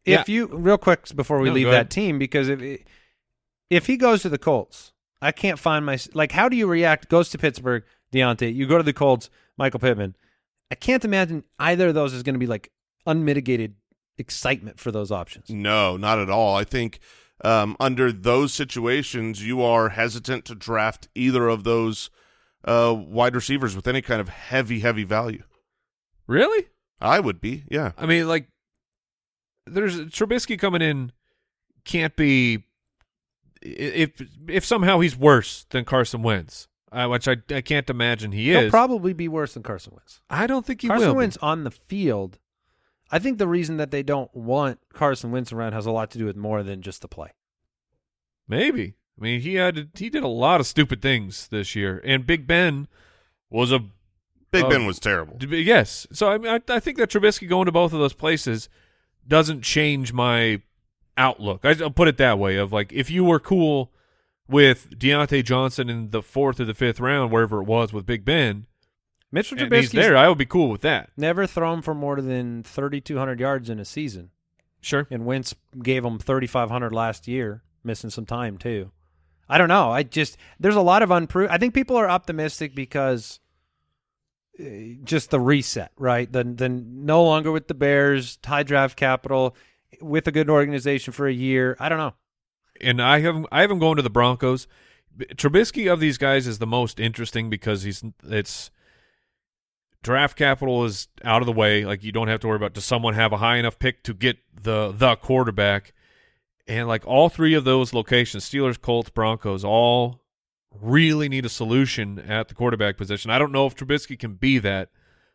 Speaker 2: If you real quick before we
Speaker 4: No,
Speaker 2: leave that team, because if if he goes to the Colts, I can't find my like. How do you react? Goes to Pittsburgh, Diontae. You go to the Colts, Michael Pittman. I can't imagine either of those is going to be like unmitigated excitement for those options.
Speaker 5: No, not at all. I think um, under those situations, you are hesitant to draft either of those uh, wide receivers with any kind of heavy, heavy value.
Speaker 4: Really?
Speaker 5: I would be, yeah.
Speaker 4: I mean, like, there's Trubisky coming in can't be if if somehow he's worse than Carson Wentz, uh, which I I can't imagine he
Speaker 2: He'll
Speaker 4: is.
Speaker 2: probably be worse than Carson Wentz.
Speaker 4: I don't think he
Speaker 2: Carson
Speaker 4: will. be.
Speaker 2: Wentz on the field. I think the reason that they don't want Carson Wentz around has a lot to do with more than just the play.
Speaker 4: Maybe. I mean, he had he did a lot of stupid things this year, and Big Ben was a
Speaker 5: Big
Speaker 4: Oh.
Speaker 5: Ben was terrible.
Speaker 4: yes. So I mean, I, I think that Trubisky going to both of those places doesn't change my outlook. I'll put it that way: of like, if you were cool with Diontae Johnson in the fourth or the fifth round, wherever it was with Big Ben,
Speaker 2: Mitchell Trubisky's
Speaker 4: there, I would be cool with that.
Speaker 2: never thrown for more than 3,200 yards in a season.
Speaker 4: Sure.
Speaker 2: And Wentz gave him 3,500 last year, missing some time too. I don't know. I just there's a lot of unproven. I think people are optimistic because uh, just the reset, right? The the no longer with the Bears, high draft capital, with a good organization for a year. I don't know.
Speaker 4: and I have I have him going to the Broncos. Trubisky of these guys is the most interesting because he's it's draft capital is out of the way. Like you don't have to worry about does someone have a high enough pick to get the the quarterback, and like all three of those locations, Steelers, Colts, Broncos, all really need a solution at the quarterback position. I don't know if Trubisky can be that,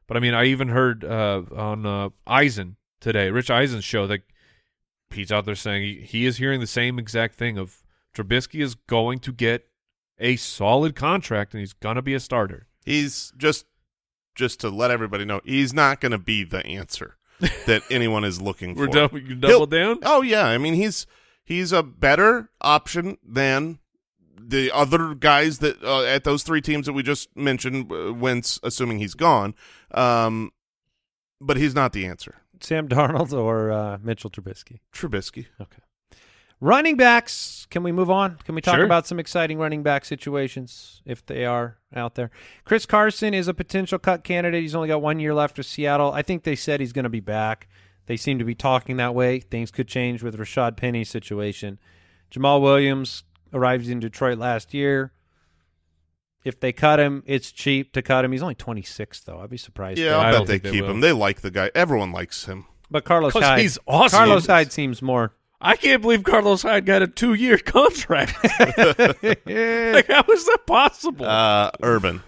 Speaker 4: but I mean I even heard uh, on uh, Eisen today, Rich Eisen's show that he's out there saying he, he is hearing the same exact thing of Trubisky is going to get a solid contract and he's going to be a starter.
Speaker 5: He's just just to let everybody know, he's not going to be the answer [laughs] that anyone is looking
Speaker 4: We're
Speaker 5: for.
Speaker 4: double, you double
Speaker 5: He'll-
Speaker 4: down?
Speaker 5: Oh yeah, I mean he's he's a better option than the other guys that uh, at those three teams that we just mentioned. uh, Wentz, assuming he's gone, um, but he's not the answer.
Speaker 2: Sam [laughs] Darnold or uh, Mitchell Trubisky.
Speaker 5: Trubisky.
Speaker 2: Okay. Running backs. Can we move on? Can we talk
Speaker 4: Sure.
Speaker 2: about some exciting running back situations if they are out there? Chris Carson is a potential cut candidate. He's only got one year left with Seattle. I think they said he's going to be back. They seem to be talking that way. Things could change with Rashad Penny's situation. Jamaal Williams arrived in Detroit last year. If they cut him, it's cheap to cut him. He's only 26, though. I'd be surprised.
Speaker 5: Yeah,
Speaker 4: I
Speaker 5: I'll bet they
Speaker 4: they
Speaker 5: keep
Speaker 4: will.
Speaker 5: him. They like the guy. Everyone likes him.
Speaker 2: But Carlos Hyde,
Speaker 4: he's awesome.
Speaker 2: Carlos Hyde seems more.
Speaker 4: I can't believe Carlos Hyde got a two year contract. [laughs] like, how is that possible?
Speaker 5: Uh, Urban.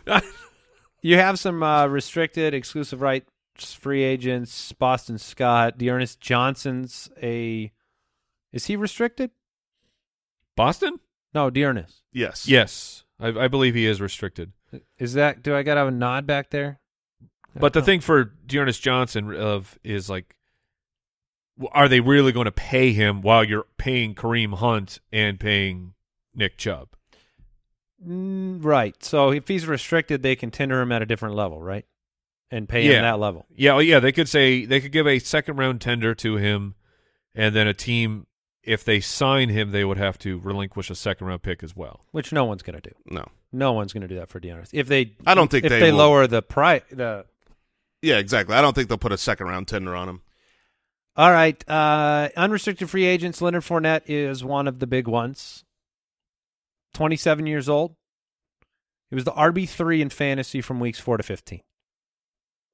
Speaker 2: You have some uh, restricted exclusive rights free agents. Boston Scott, D'Ernest Johnson's a. Is he restricted?
Speaker 4: Boston?
Speaker 2: No, D'Ernest.
Speaker 5: Yes.
Speaker 4: Yes. I, I believe he is restricted.
Speaker 2: Is that? Do I got to have a nod back there?
Speaker 4: But the thing for D'Ernest Johnson of is like, are they really going to pay him while you're paying Kareem Hunt and paying Nick Chubb?
Speaker 2: Mm, right. So if he's restricted, they can tender him at a different level, right? And pay
Speaker 4: Yeah.
Speaker 2: him that level.
Speaker 4: Yeah, well, yeah. They could say they could give a second round tender to him, and then a team, if they sign him, they would have to relinquish a second round pick as well.
Speaker 2: Which no one's going to do.
Speaker 5: No.
Speaker 2: No one's going to do that for D'Ernest. If they,
Speaker 5: I don't think
Speaker 2: if
Speaker 5: they
Speaker 2: they,
Speaker 5: will.
Speaker 2: lower the price. The
Speaker 5: Yeah, exactly. I don't think they'll put a second round tender on him.
Speaker 2: All right. Uh, unrestricted free agents. Leonard Fournette is one of the big ones. 27 years old. He was the RB3 in fantasy from weeks 4 to 15.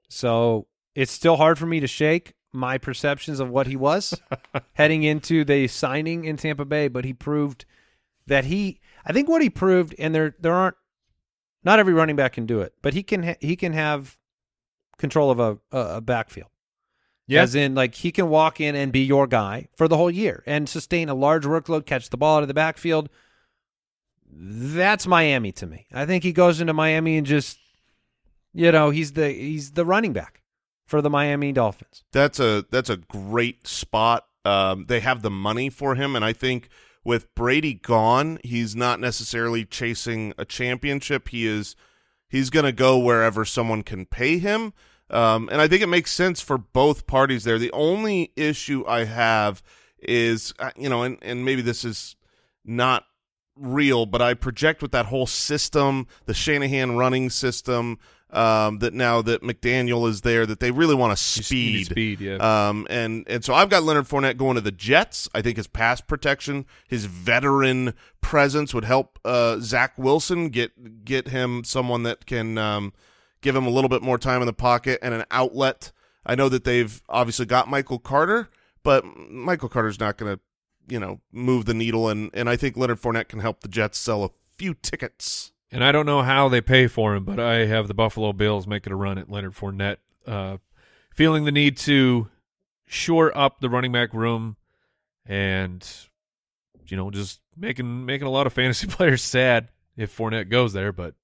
Speaker 2: So it's still hard for me to shake my perceptions of what he was [laughs] heading into the signing in Tampa Bay, but he proved that he I think what he proved and there there aren't Not every running back can do it, but he can ha- he can have control of a a, backfield.
Speaker 4: Yeah.
Speaker 2: As in, like he can walk in and be your guy for the whole year and sustain a large workload, catch the ball out of the backfield. That's Miami to me. I think he goes into Miami and just, you know, he's the he's the running back for the Miami Dolphins.
Speaker 5: That's a that's a great spot. Um, they have the money for him, and I think with Brady gone, he's not necessarily chasing a championship. He is he's going to go wherever someone can pay him, um, and I think it makes sense for both parties there. The only issue I have is uh, you know, and and maybe this is not real, but I project with that whole system, the Shanahan running system, um, that now that McDaniel is there, that they really want to speed.
Speaker 4: speed, yeah.
Speaker 5: Um, and and so I've got Leonard Fournette going to the Jets. I think his pass protection, his veteran presence would help uh, Zach Wilson get get him someone that can um, give him a little bit more time in the pocket and an outlet. I know that they've obviously got Michael Carter, but Michael Carter's not going to you know move the needle, and and I think Leonard Fournette can help the Jets sell a few tickets.
Speaker 4: And I don't know how they pay for him, but I have the Buffalo Bills making a run at Leonard Fournette, uh, feeling the need to shore up the running back room, and you know, just making making a lot of fantasy [laughs] players sad if Fournette goes there. But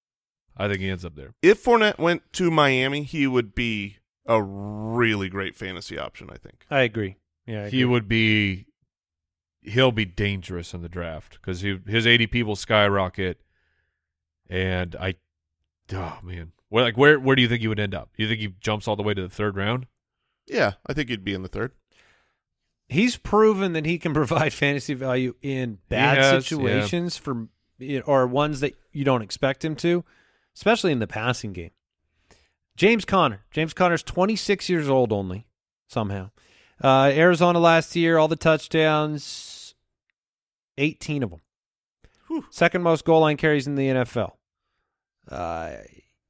Speaker 4: I think he ends up there.
Speaker 5: If Fournette went to Miami, he would be a really great fantasy option. I think.
Speaker 2: I agree. Yeah, I
Speaker 4: He would be, he'll be dangerous in the draft because his ADP will skyrocket, and I, oh man, where like where where do you think he would end up? You think he jumps all the way to the third round?
Speaker 5: Yeah, I think he'd be in the third.
Speaker 2: he's proven that he can [laughs] provide fantasy value in bad
Speaker 4: has, yeah.
Speaker 2: situations for or ones that you don't expect him to, especially in the passing game. James Conner. James Conner's 26 years old only somehow. Uh, Arizona last year, all the touchdowns, 18 of them. Second most goal line carries in the NFL. Uh,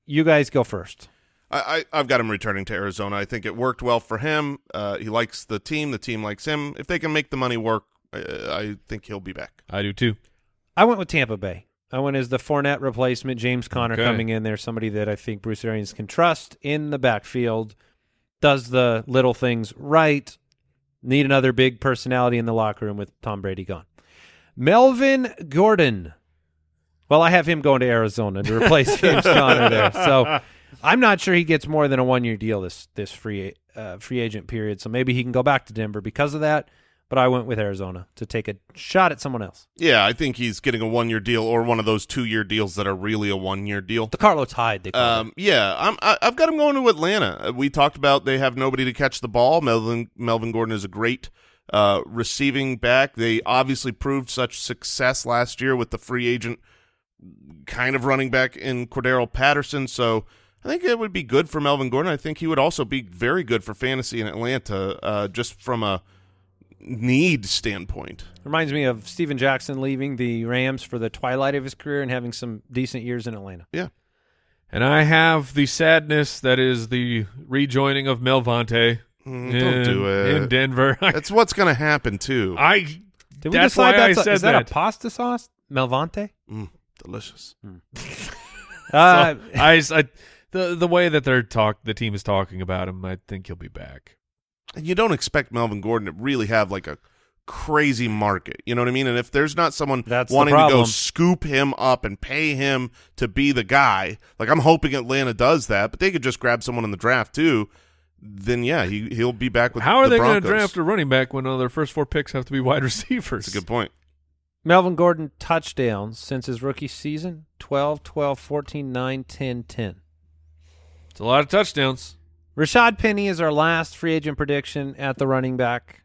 Speaker 2: you guys go first.
Speaker 5: I, I I've got him returning to Arizona. I think it worked well for him. Uh, he likes the team. The team likes him. If they can make the money work, uh, I think he'll be back.
Speaker 4: I do too.
Speaker 2: I went with Tampa Bay. I went as the Fournette replacement, James Conner
Speaker 4: Okay.
Speaker 2: coming in there, somebody that I think Bruce Arians can trust in the backfield, does the little things right. Need another big personality in the locker room with Tom Brady gone. Melvin Gordon. Well, I have him going to Arizona to replace [laughs] James Conner there. So I'm not sure he gets more than a one year deal this this free uh, free agent period. So maybe he can go back to Denver because of that. But I went with Arizona to take a shot at someone else.
Speaker 5: Yeah, I think he's getting a one year deal or one of those two year deals that are really a one year deal.
Speaker 2: The Carlos Hyde, they call it.
Speaker 5: Um, yeah, I'm, I, I've got him going to Atlanta. Uh, We talked about they have nobody to catch the ball. Melvin Melvin Gordon is a great uh, receiving back. They obviously proved such success last year with the free agent kind of running back in Cordarrelle Patterson. So I think it would be good for Melvin Gordon. I think he would also be very good for fantasy in Atlanta, uh, just from a need standpoint.
Speaker 2: Reminds me of Steven Jackson leaving the Rams for the twilight of his career and having some decent years in Atlanta.
Speaker 5: Yeah.
Speaker 4: And I have the sadness that is the rejoining of Melvante.
Speaker 5: Mm,
Speaker 4: in,
Speaker 5: don't do it.
Speaker 4: in Denver. [laughs]
Speaker 5: That's what's going to happen too.
Speaker 4: I
Speaker 2: Did we
Speaker 4: That's
Speaker 2: decide
Speaker 4: why I
Speaker 2: that's a- is that,
Speaker 4: that.
Speaker 2: a pasta sauce? Melvante?
Speaker 5: Mm, delicious. [laughs]
Speaker 2: Uh, [laughs]
Speaker 4: I, I the the way that they're talk the team is talking about him, I think he'll be back.
Speaker 5: you don't expect Melvin Gordon to really have like a crazy market. You know what I mean? And if there's not someone
Speaker 2: That's
Speaker 5: wanting to go scoop him up and pay him to be the guy, like I'm hoping Atlanta does that, but they could just grab someone in the draft too. Then yeah, he he'll be back with.
Speaker 4: How are
Speaker 5: the
Speaker 4: they going to draft a running back when all their first four picks have to be wide [laughs] receivers?
Speaker 5: That's a good point.
Speaker 2: Melvin Gordon touchdowns since his rookie season 12, 12, 14, 9, 10, 10.
Speaker 4: It's a lot of touchdowns.
Speaker 2: Rashad Penny is our last free agent prediction at the running back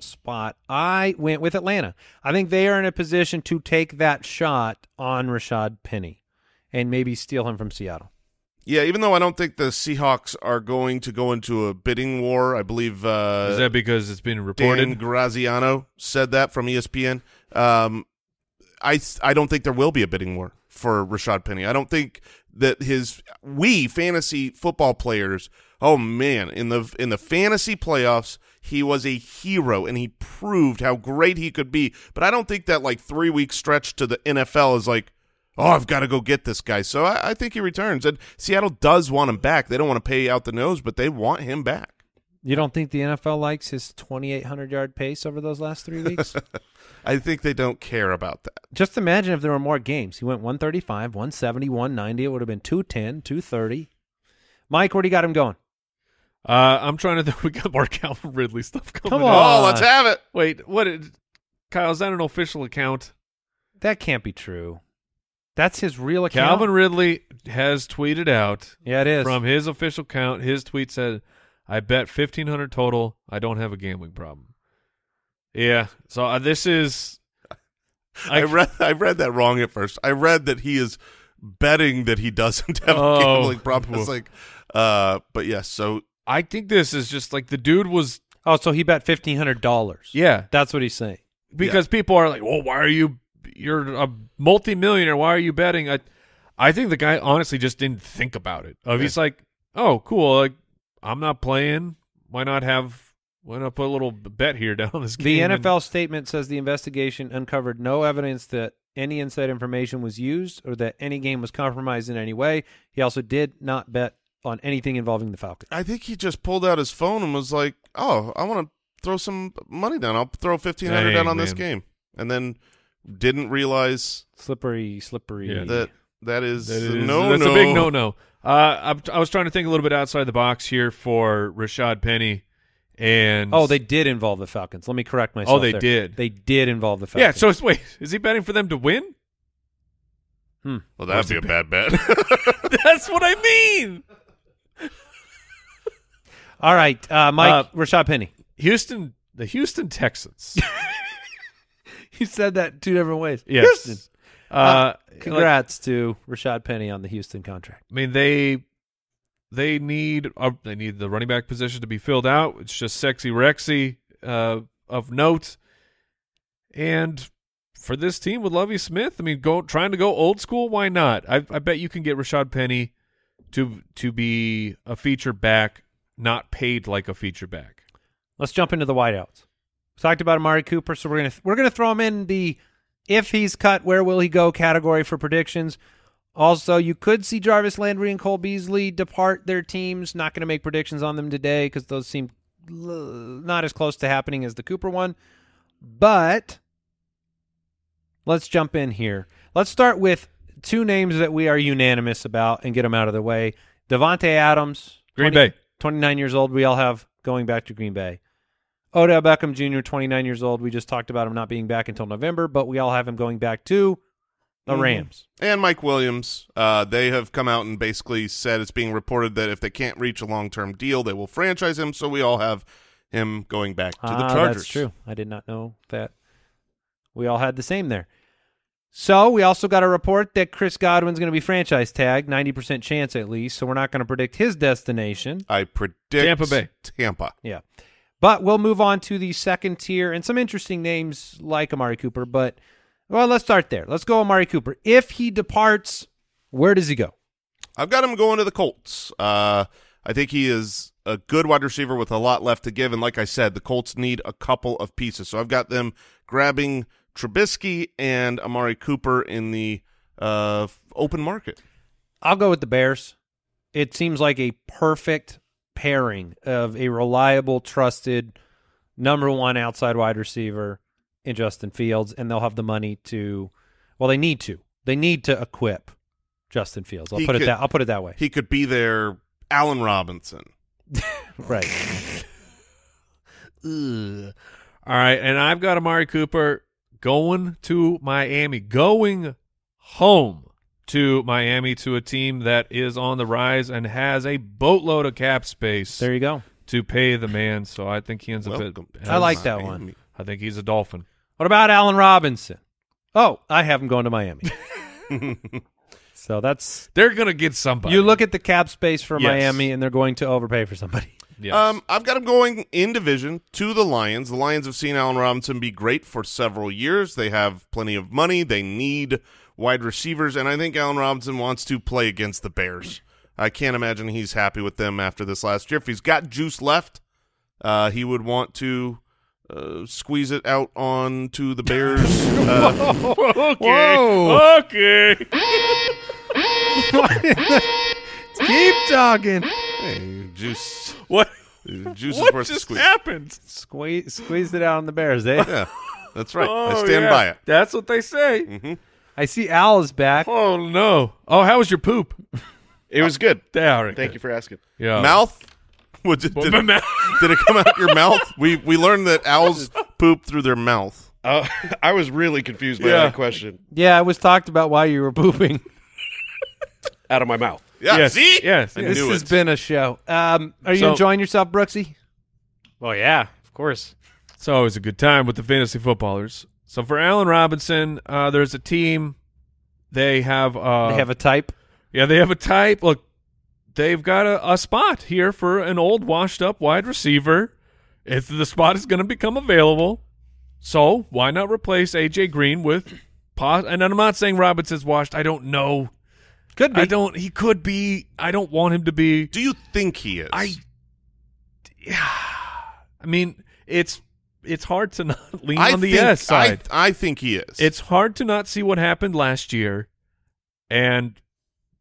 Speaker 2: spot. I went with Atlanta. I think they are in a position to take that shot on Rashad Penny and maybe steal him from Seattle.
Speaker 5: Yeah, even though I don't think the Seahawks are going to go into a bidding war, I believe uh,
Speaker 4: Is that because it's been reported?
Speaker 5: Dan Graziano said that from ESPN. Um, I I don't think there will be a bidding war for Rashad Penny. I don't think that his we fantasy football players. Oh man, in the in the fantasy playoffs, he was a hero and he proved how great he could be. But I don't think that like three week stretch to the NFL is like, oh, I've got to go get this guy. So I, I think he returns. And Seattle does want him back. They don't want to pay out the nose, but they want him back.
Speaker 2: You don't think the NFL likes his 2,800 yard pace over those last three weeks? [laughs]
Speaker 5: I think they don't care about that.
Speaker 2: Just imagine if there were more games. He went 135, 170, 190. It would have been 210, 230. Mike, where do you got him going?
Speaker 4: Uh, I'm trying to think. [laughs] We got more Calvin Ridley stuff coming.
Speaker 2: Come on.
Speaker 5: Oh, let's have it.
Speaker 4: Wait, what? Did, Kyle, is that an official account?
Speaker 2: That can't be true. That's his real account.
Speaker 4: Calvin Ridley has tweeted out
Speaker 2: Yeah, it is.
Speaker 4: from his official account. His tweet said, "I bet fifteen hundred total. I don't have a gambling problem." Yeah. So uh, this is. [laughs]
Speaker 5: I, read I read that wrong at first. I read that he is betting that he doesn't [laughs] have
Speaker 4: Oh.
Speaker 5: a gambling problem. It's like, uh, but yes. so
Speaker 4: I think this is just like the dude was.
Speaker 2: oh, so he bet $1,500.
Speaker 4: Yeah.
Speaker 2: That's what he's saying.
Speaker 4: because people are like, "Well, why are you? You're a multimillionaire. Why are you betting?" I, I think the guy honestly just didn't think about it. Of he's like, "Oh, cool. Like, I'm not playing. Why not have? Why not put a little bet here [laughs] down on this
Speaker 2: The
Speaker 4: game?" and-
Speaker 2: NFL statement says the investigation uncovered no evidence that any inside information was used or that any game was compromised in any way. He also did not bet on anything involving the Falcons.
Speaker 5: I think he just pulled out his phone and was like, "Oh, I want to throw some money down. I'll throw fifteen hundred down
Speaker 4: Dang,
Speaker 5: on this game," and then didn't realize
Speaker 2: Slippery, slippery.
Speaker 4: Yeah.
Speaker 5: that that is,
Speaker 4: That is-
Speaker 5: no,
Speaker 4: that's
Speaker 5: no.
Speaker 4: a big no no. Uh, I'm, I was trying to think a little bit outside the box here for Rashad Penny, and
Speaker 2: Oh, they did involve the Falcons. Let me correct myself.
Speaker 4: Oh, they
Speaker 2: there.
Speaker 4: did.
Speaker 2: They did involve the Falcons. yeah.
Speaker 4: So it's, wait, is he betting for them to win? Hmm.
Speaker 5: Well, that'd be a bad bet. [laughs] [laughs]
Speaker 4: That's what I mean.
Speaker 2: all right, uh, Mike
Speaker 4: Uh,
Speaker 2: Rashad Penny.
Speaker 4: Houston, the Houston Texans. [laughs]
Speaker 2: You said that two different ways.
Speaker 4: Yes.
Speaker 2: Houston.
Speaker 4: Uh, like,
Speaker 2: Congrats to Rashad Penny on the Houston contract.
Speaker 4: I mean, they they need uh, they need the running back position to be filled out. It's just sexy Rexy uh, of note, and for this team with Lovie Smith, I mean, go trying to go old school. Why not? I, I bet you can get Rashad Penny to to be a feature back, not paid like a feature back.
Speaker 2: Let's jump into the wideouts. We talked about Amari Cooper, so we're gonna we're gonna throw him in the if he's cut, where will he go category for predictions. Also, you could see Jarvis Landry and Cole Beasley depart their teams. Not going to make predictions on them today because those seem not as close to happening as the Cooper one. But let's jump in here. Let's start with two names that we are unanimous about and get them out of the way. Davante Adams,
Speaker 4: Green
Speaker 2: 20
Speaker 4: Bay.
Speaker 2: 29 years old. We all have going back to Green Bay. Odell Beckham Jr., 29 years old. We just talked about him not being back until November, but we all have him going back to the
Speaker 5: Mhm.
Speaker 2: Rams.
Speaker 5: and Mike Williams, uh, they have come out and basically said it's being reported that if they can't reach a long term deal, they will franchise him. So we all have him going back to the
Speaker 2: Ah,
Speaker 5: Chargers.
Speaker 2: That's true. I did not know that. We all had the same there. So we also got a report that Chris Godwin's going to be franchise tagged, 90% chance at least. So we're not going to predict his destination.
Speaker 5: I predict
Speaker 4: Tampa Bay.
Speaker 5: Tampa.
Speaker 2: Yeah. But we'll move on to the second tier and some interesting names like Amari Cooper. But, well, let's start there. Let's go Amari Cooper. If he departs, where does he go?
Speaker 5: I've got him going to the Colts. Uh, I think he is a good wide receiver with a lot left to give. And like I said, the Colts need a couple of pieces. So I've got them grabbing Trubisky and Amari Cooper in the uh, open market.
Speaker 2: I'll go with the Bears. It seems like a perfect pairing of a reliable, trusted number one outside wide receiver in Justin Fields, and they'll have the money to. Well, they need to. They need to equip Justin Fields. I'll
Speaker 5: He
Speaker 2: put it that. I'll put it that way.
Speaker 5: He could be their Allen Robinson. [laughs]
Speaker 2: right.
Speaker 4: All right, and I've got Amari Cooper going to Miami, going home to Miami to a team that is on the rise and has a boatload of cap space
Speaker 2: There you go.
Speaker 4: to pay the man. So I think he ends up.
Speaker 5: Welcome
Speaker 4: At,
Speaker 2: I like that one.
Speaker 4: I think he's a Dolphin.
Speaker 2: What about Allen Robinson? Oh, I have him going to Miami. [laughs] [laughs] so that's
Speaker 4: They're gonna get somebody.
Speaker 2: you look at the cap space for
Speaker 4: Yes.
Speaker 2: Miami, and they're going to overpay for somebody.
Speaker 4: Yes.
Speaker 5: Um, I've got him going in division to the Lions. The Lions have seen Allen Robinson be great for several years. They have plenty of money. They need wide receivers, and I think Allen Robinson wants to play against the Bears. I can't imagine he's happy with them after this last year. If he's got juice left, uh, he would want to uh, squeeze it out onto the Bears. Uh, [laughs]
Speaker 4: okay.
Speaker 2: Whoa.
Speaker 4: Okay. [laughs]
Speaker 2: Keep talking.
Speaker 5: hey, juice,
Speaker 4: What?
Speaker 5: juice is
Speaker 4: What
Speaker 5: worth
Speaker 4: just
Speaker 5: squeeze.
Speaker 4: happened?
Speaker 2: Squeeze, squeezed it out on the Bears, eh?
Speaker 5: Yeah, that's right. I
Speaker 4: Oh,
Speaker 5: stand
Speaker 4: yeah.
Speaker 5: by it.
Speaker 4: That's what they say.
Speaker 2: I see Al is back.
Speaker 4: Oh no. Oh, how was your poop?
Speaker 8: It was good. [laughs]
Speaker 4: There.
Speaker 8: Thank you for asking.
Speaker 4: Yeah.
Speaker 5: Mouth? [laughs] What, did, did,
Speaker 4: Mouth. [laughs]
Speaker 5: did it come out your mouth? We we learned that owls poop through their mouth.
Speaker 8: Uh, I was really confused by
Speaker 4: Yeah.
Speaker 8: that question.
Speaker 2: Yeah, it was talked about why you were pooping.
Speaker 8: Out of my mouth.
Speaker 5: Yeah,
Speaker 4: Yes.
Speaker 5: see?
Speaker 4: Yes.
Speaker 5: I
Speaker 2: this
Speaker 5: knew
Speaker 2: has
Speaker 5: it.
Speaker 2: been a show. Um, are you
Speaker 4: So-
Speaker 2: enjoying yourself, Brooksy?
Speaker 6: Well, yeah, of course.
Speaker 4: It's always a good time with the fantasy footballers. So for Allen Robinson, uh, there's a team. They have uh,
Speaker 2: they have a type.
Speaker 4: yeah, they have a type. Look, they've got a, a spot here for an old, washed-up wide receiver. If the spot is going to become available, so why not replace AJ Green with? Pos- and I'm not saying Robinson's washed. I don't know.
Speaker 2: Could be.
Speaker 4: I don't. He could be. I don't want him to be.
Speaker 5: Do you think he is?
Speaker 4: I. Yeah. I mean, it's it's hard to not [laughs] lean
Speaker 5: I
Speaker 4: on the
Speaker 5: think,
Speaker 4: yes side.
Speaker 5: I, I think he is.
Speaker 4: it's hard to not see what happened last year, and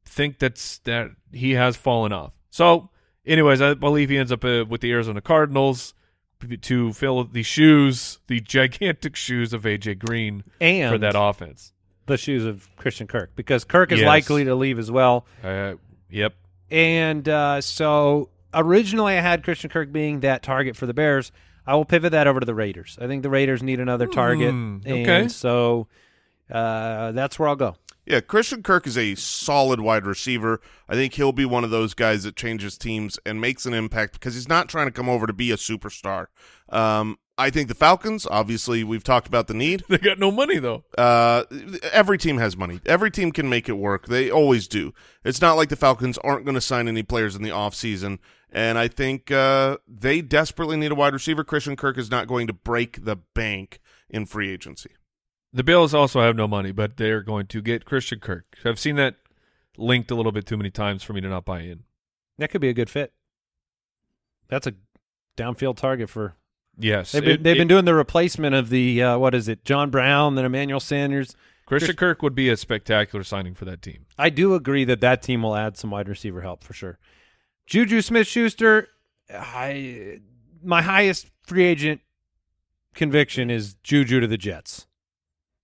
Speaker 4: think that's that he has fallen off. So, anyways, I believe he ends up uh, with the Arizona Cardinals to fill the shoes, the gigantic [laughs] shoes of AJ Green
Speaker 2: and
Speaker 4: for that offense.
Speaker 2: the shoes of Christian Kirk because Kirk is
Speaker 4: Yes.
Speaker 2: likely to leave as well.
Speaker 4: Uh, yep.
Speaker 2: And uh, so originally I had Christian Kirk being that target for the Bears. I will pivot that over to the Raiders. I think the Raiders need another target.
Speaker 4: Hmm,
Speaker 2: and so uh, that's where I'll go.
Speaker 5: Yeah, Christian Kirk is a solid wide receiver. I think he'll be one of those guys that changes teams and makes an impact because he's not trying to come over to be a superstar. Um, I think the Falcons, obviously, we've talked about the need. [laughs]
Speaker 4: They got no money though.
Speaker 5: Uh, every team has money. Every team can make it work. They always do. It's not like the Falcons aren't going to sign any players in the offseason. And I think uh, they desperately need a wide receiver. Christian Kirk is not going to break the bank in free agency.
Speaker 4: The Bills also have no money, but they're going to get Christian Kirk. I've seen that linked a little bit too many times for me to not buy in.
Speaker 2: That could be a good fit. That's a downfield target for.
Speaker 4: Yes,
Speaker 2: They've been,
Speaker 4: it-
Speaker 2: they've been doing the replacement of the uh, what is it? John Brown, then Emmanuel Sanders.
Speaker 4: Christian Kirk would be a spectacular signing for that team.
Speaker 2: I do agree that that team will add some wide receiver help for sure. Juju Smith Schuster, I my highest free agent conviction is Juju to the Jets.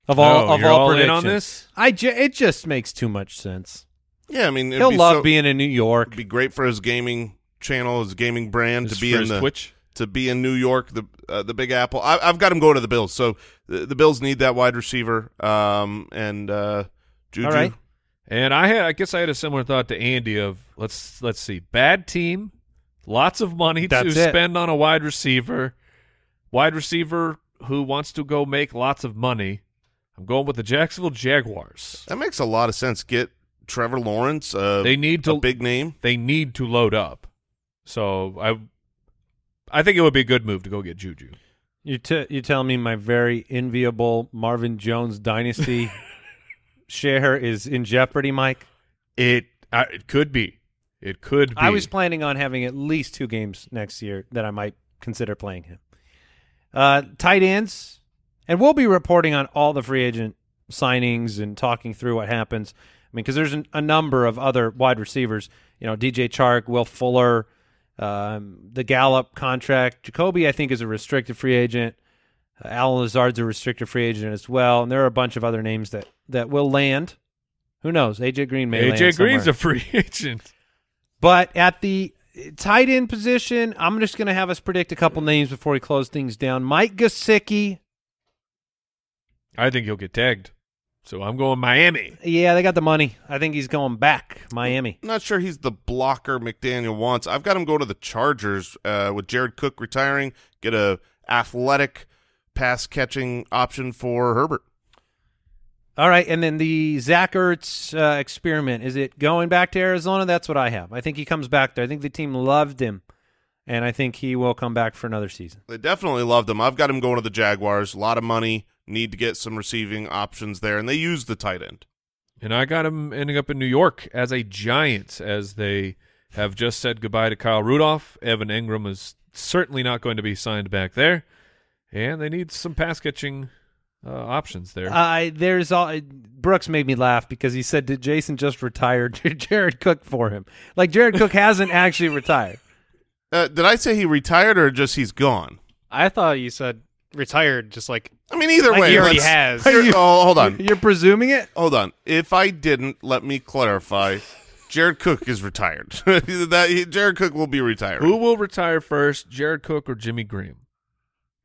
Speaker 2: Of all
Speaker 4: Oh,
Speaker 2: of
Speaker 4: you're
Speaker 2: all,
Speaker 4: all in
Speaker 2: predictions.
Speaker 4: on this?
Speaker 2: I ju- it just makes too much sense.
Speaker 5: Yeah, I mean, it'd
Speaker 2: He'll
Speaker 5: be
Speaker 2: love
Speaker 5: so-
Speaker 2: being in New York.
Speaker 5: It'd be great for his gaming channel, his gaming brand
Speaker 4: Just
Speaker 5: to be in the
Speaker 4: Twitch.
Speaker 5: to be in New York, the uh, the Big Apple. I, I've got him going to the Bills, so the, the Bills need that wide receiver. Um, and uh, Juju.
Speaker 2: All right.
Speaker 4: And I had, I guess, I had a similar thought to Andy of let's let's see, bad team, lots of money
Speaker 2: That's
Speaker 4: to
Speaker 2: it.
Speaker 4: spend on a wide receiver, wide receiver who wants to go make lots of money. I'm going with the Jacksonville Jaguars.
Speaker 5: That makes a lot of sense. Get Trevor Lawrence. Uh,
Speaker 4: They need
Speaker 5: a
Speaker 4: to
Speaker 5: big name.
Speaker 4: they need to load up. So I I think it would be a good move to go get Juju.
Speaker 2: You t- you tell me my very enviable Marvin Jones dynasty [laughs] share is in jeopardy, Mike.
Speaker 4: It I, it could be. It could be.
Speaker 2: I was planning on having at least two games next year that I might consider playing him. Uh, tight ends, and we'll be reporting on all the free agent signings and talking through what happens. I mean, because there's an, a number of other wide receivers. You know, DJ Chark, Will Fuller, um, the Gallup contract. Jakobi, I think, is a restricted free agent. Uh, Allen Lazard's a restricted free agent as well, and there are a bunch of other names that that will land. Who knows? AJ Green may land
Speaker 4: AJ Green's
Speaker 2: somewhere.
Speaker 4: a free [laughs] agent.
Speaker 2: But at the tight end position, I'm just going to have us predict a couple names before we close things down. Mike Gesicki.
Speaker 4: I think he'll get tagged. So I'm going Miami.
Speaker 2: Yeah, they got the money. I think he's going back Miami.
Speaker 5: I'm not sure he's the blocker McDaniel wants. I've got him go to the Chargers uh, with Jared Cook retiring. Get a athletic pass catching option for Herbert.
Speaker 2: All right, and then the Zach Ertz uh, experiment. Is it going back to Arizona? That's what I have. I think he comes back there. I think the team loved him, and I think he will come back for another season.
Speaker 5: They definitely loved him. I've got him going to the Jaguars. A lot of money. Need to get some receiving options there, and they use the tight end.
Speaker 4: And I got him ending up in New York as a Giant, as they have just said goodbye to Kyle Rudolph. Evan Engram is certainly not going to be signed back there. And they need some pass catching uh, options there.
Speaker 2: I there's all Brooks made me laugh because he said did Jason just retire [laughs] Jared Cook for him? Like Jared Cook hasn't actually retired.
Speaker 5: Uh, did I say he retired or just he's gone?
Speaker 6: I thought you said retired, just like
Speaker 5: I mean, either
Speaker 6: Like
Speaker 5: way.
Speaker 6: he already has. [laughs]
Speaker 5: Here- oh, hold on.
Speaker 2: You're presuming it?
Speaker 5: Hold on. If I didn't, let me clarify. Jared Cook is retired. [laughs] that Jared Cook will be retired.
Speaker 4: Who will retire first, Jared Cook or Jimmy Graham?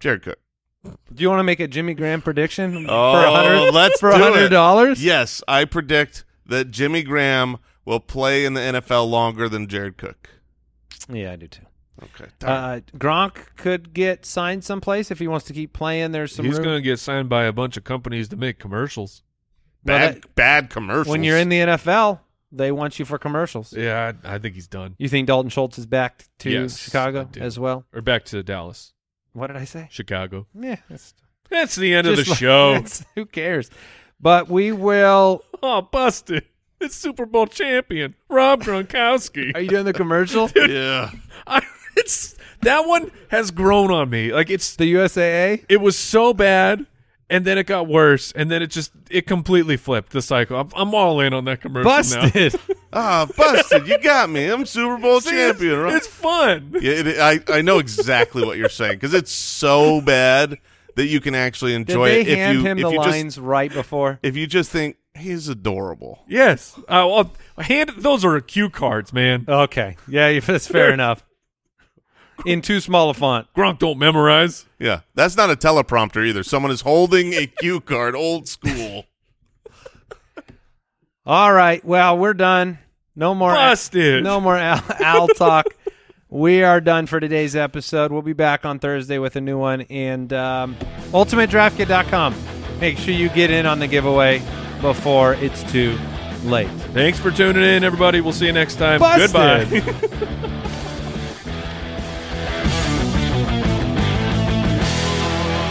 Speaker 5: Jared Cook.
Speaker 2: Do you want to make a Jimmy Graham prediction
Speaker 5: Oh,
Speaker 2: for hundred?
Speaker 5: let's
Speaker 2: for
Speaker 5: do
Speaker 2: hundred dollars?
Speaker 5: Yes, I predict that Jimmy Graham will play in the NFL longer than Jared Cook.
Speaker 2: Yeah, I do too.
Speaker 5: Okay.
Speaker 2: Uh, Gronk could get signed someplace if he wants to keep playing. There's some
Speaker 4: He's going to get signed by a bunch of companies to make commercials.
Speaker 5: bad,
Speaker 2: that-
Speaker 5: bad commercials.
Speaker 2: when you're in the NFL, they want you for commercials.
Speaker 4: Yeah, I, I think he's done.
Speaker 2: You think Dalton Schultz is back to
Speaker 4: Yes,
Speaker 2: Chicago as well?
Speaker 4: Or back to Dallas,
Speaker 2: What did I say?
Speaker 4: Chicago.
Speaker 2: Yeah, that's
Speaker 4: That's the end of the
Speaker 2: like-
Speaker 4: show. [laughs]
Speaker 2: who cares? But we will. [laughs]
Speaker 4: Oh, busted. It's Super Bowl champion, Rob Gronkowski.
Speaker 2: Are you doing the commercial? [laughs]
Speaker 5: yeah.
Speaker 4: I, it's that one has grown on me. Like it's
Speaker 2: the USAA?
Speaker 4: it was so bad and then it got worse and then it just it completely flipped the cycle. I'm, I'm all in on that commercial now.
Speaker 2: Busted. [laughs]
Speaker 5: Ah, busted. You got me. I'm Super Bowl
Speaker 4: See, it's-
Speaker 5: champion. right?
Speaker 4: It's fun.
Speaker 5: Yeah, it, I I know exactly what you're saying because it's so bad that you can actually
Speaker 2: Did
Speaker 5: enjoy
Speaker 2: they
Speaker 5: it if you
Speaker 2: him
Speaker 5: if
Speaker 2: the
Speaker 5: you
Speaker 2: lines
Speaker 5: just
Speaker 2: right before?
Speaker 5: if you just think he's adorable.
Speaker 4: Yes. Uh, well, hand those are cue cards, man.
Speaker 2: Okay. Yeah, [laughs] that's fair enough. In too small a font.
Speaker 4: Gronk don't memorize.
Speaker 5: Yeah, that's not a teleprompter either. Someone is holding a [laughs] cue card, old school.
Speaker 2: All right. Well, we're done. No more
Speaker 4: Busted.
Speaker 2: No more Al, Al talk. We are done for today's episode. We'll be back on Thursday with a new one. And um, ultimatedraftkit.com. Make sure you get in on the giveaway before it's too late.
Speaker 4: Thanks for tuning in, everybody. We'll see you next time.
Speaker 2: Busted.
Speaker 4: Goodbye. [laughs]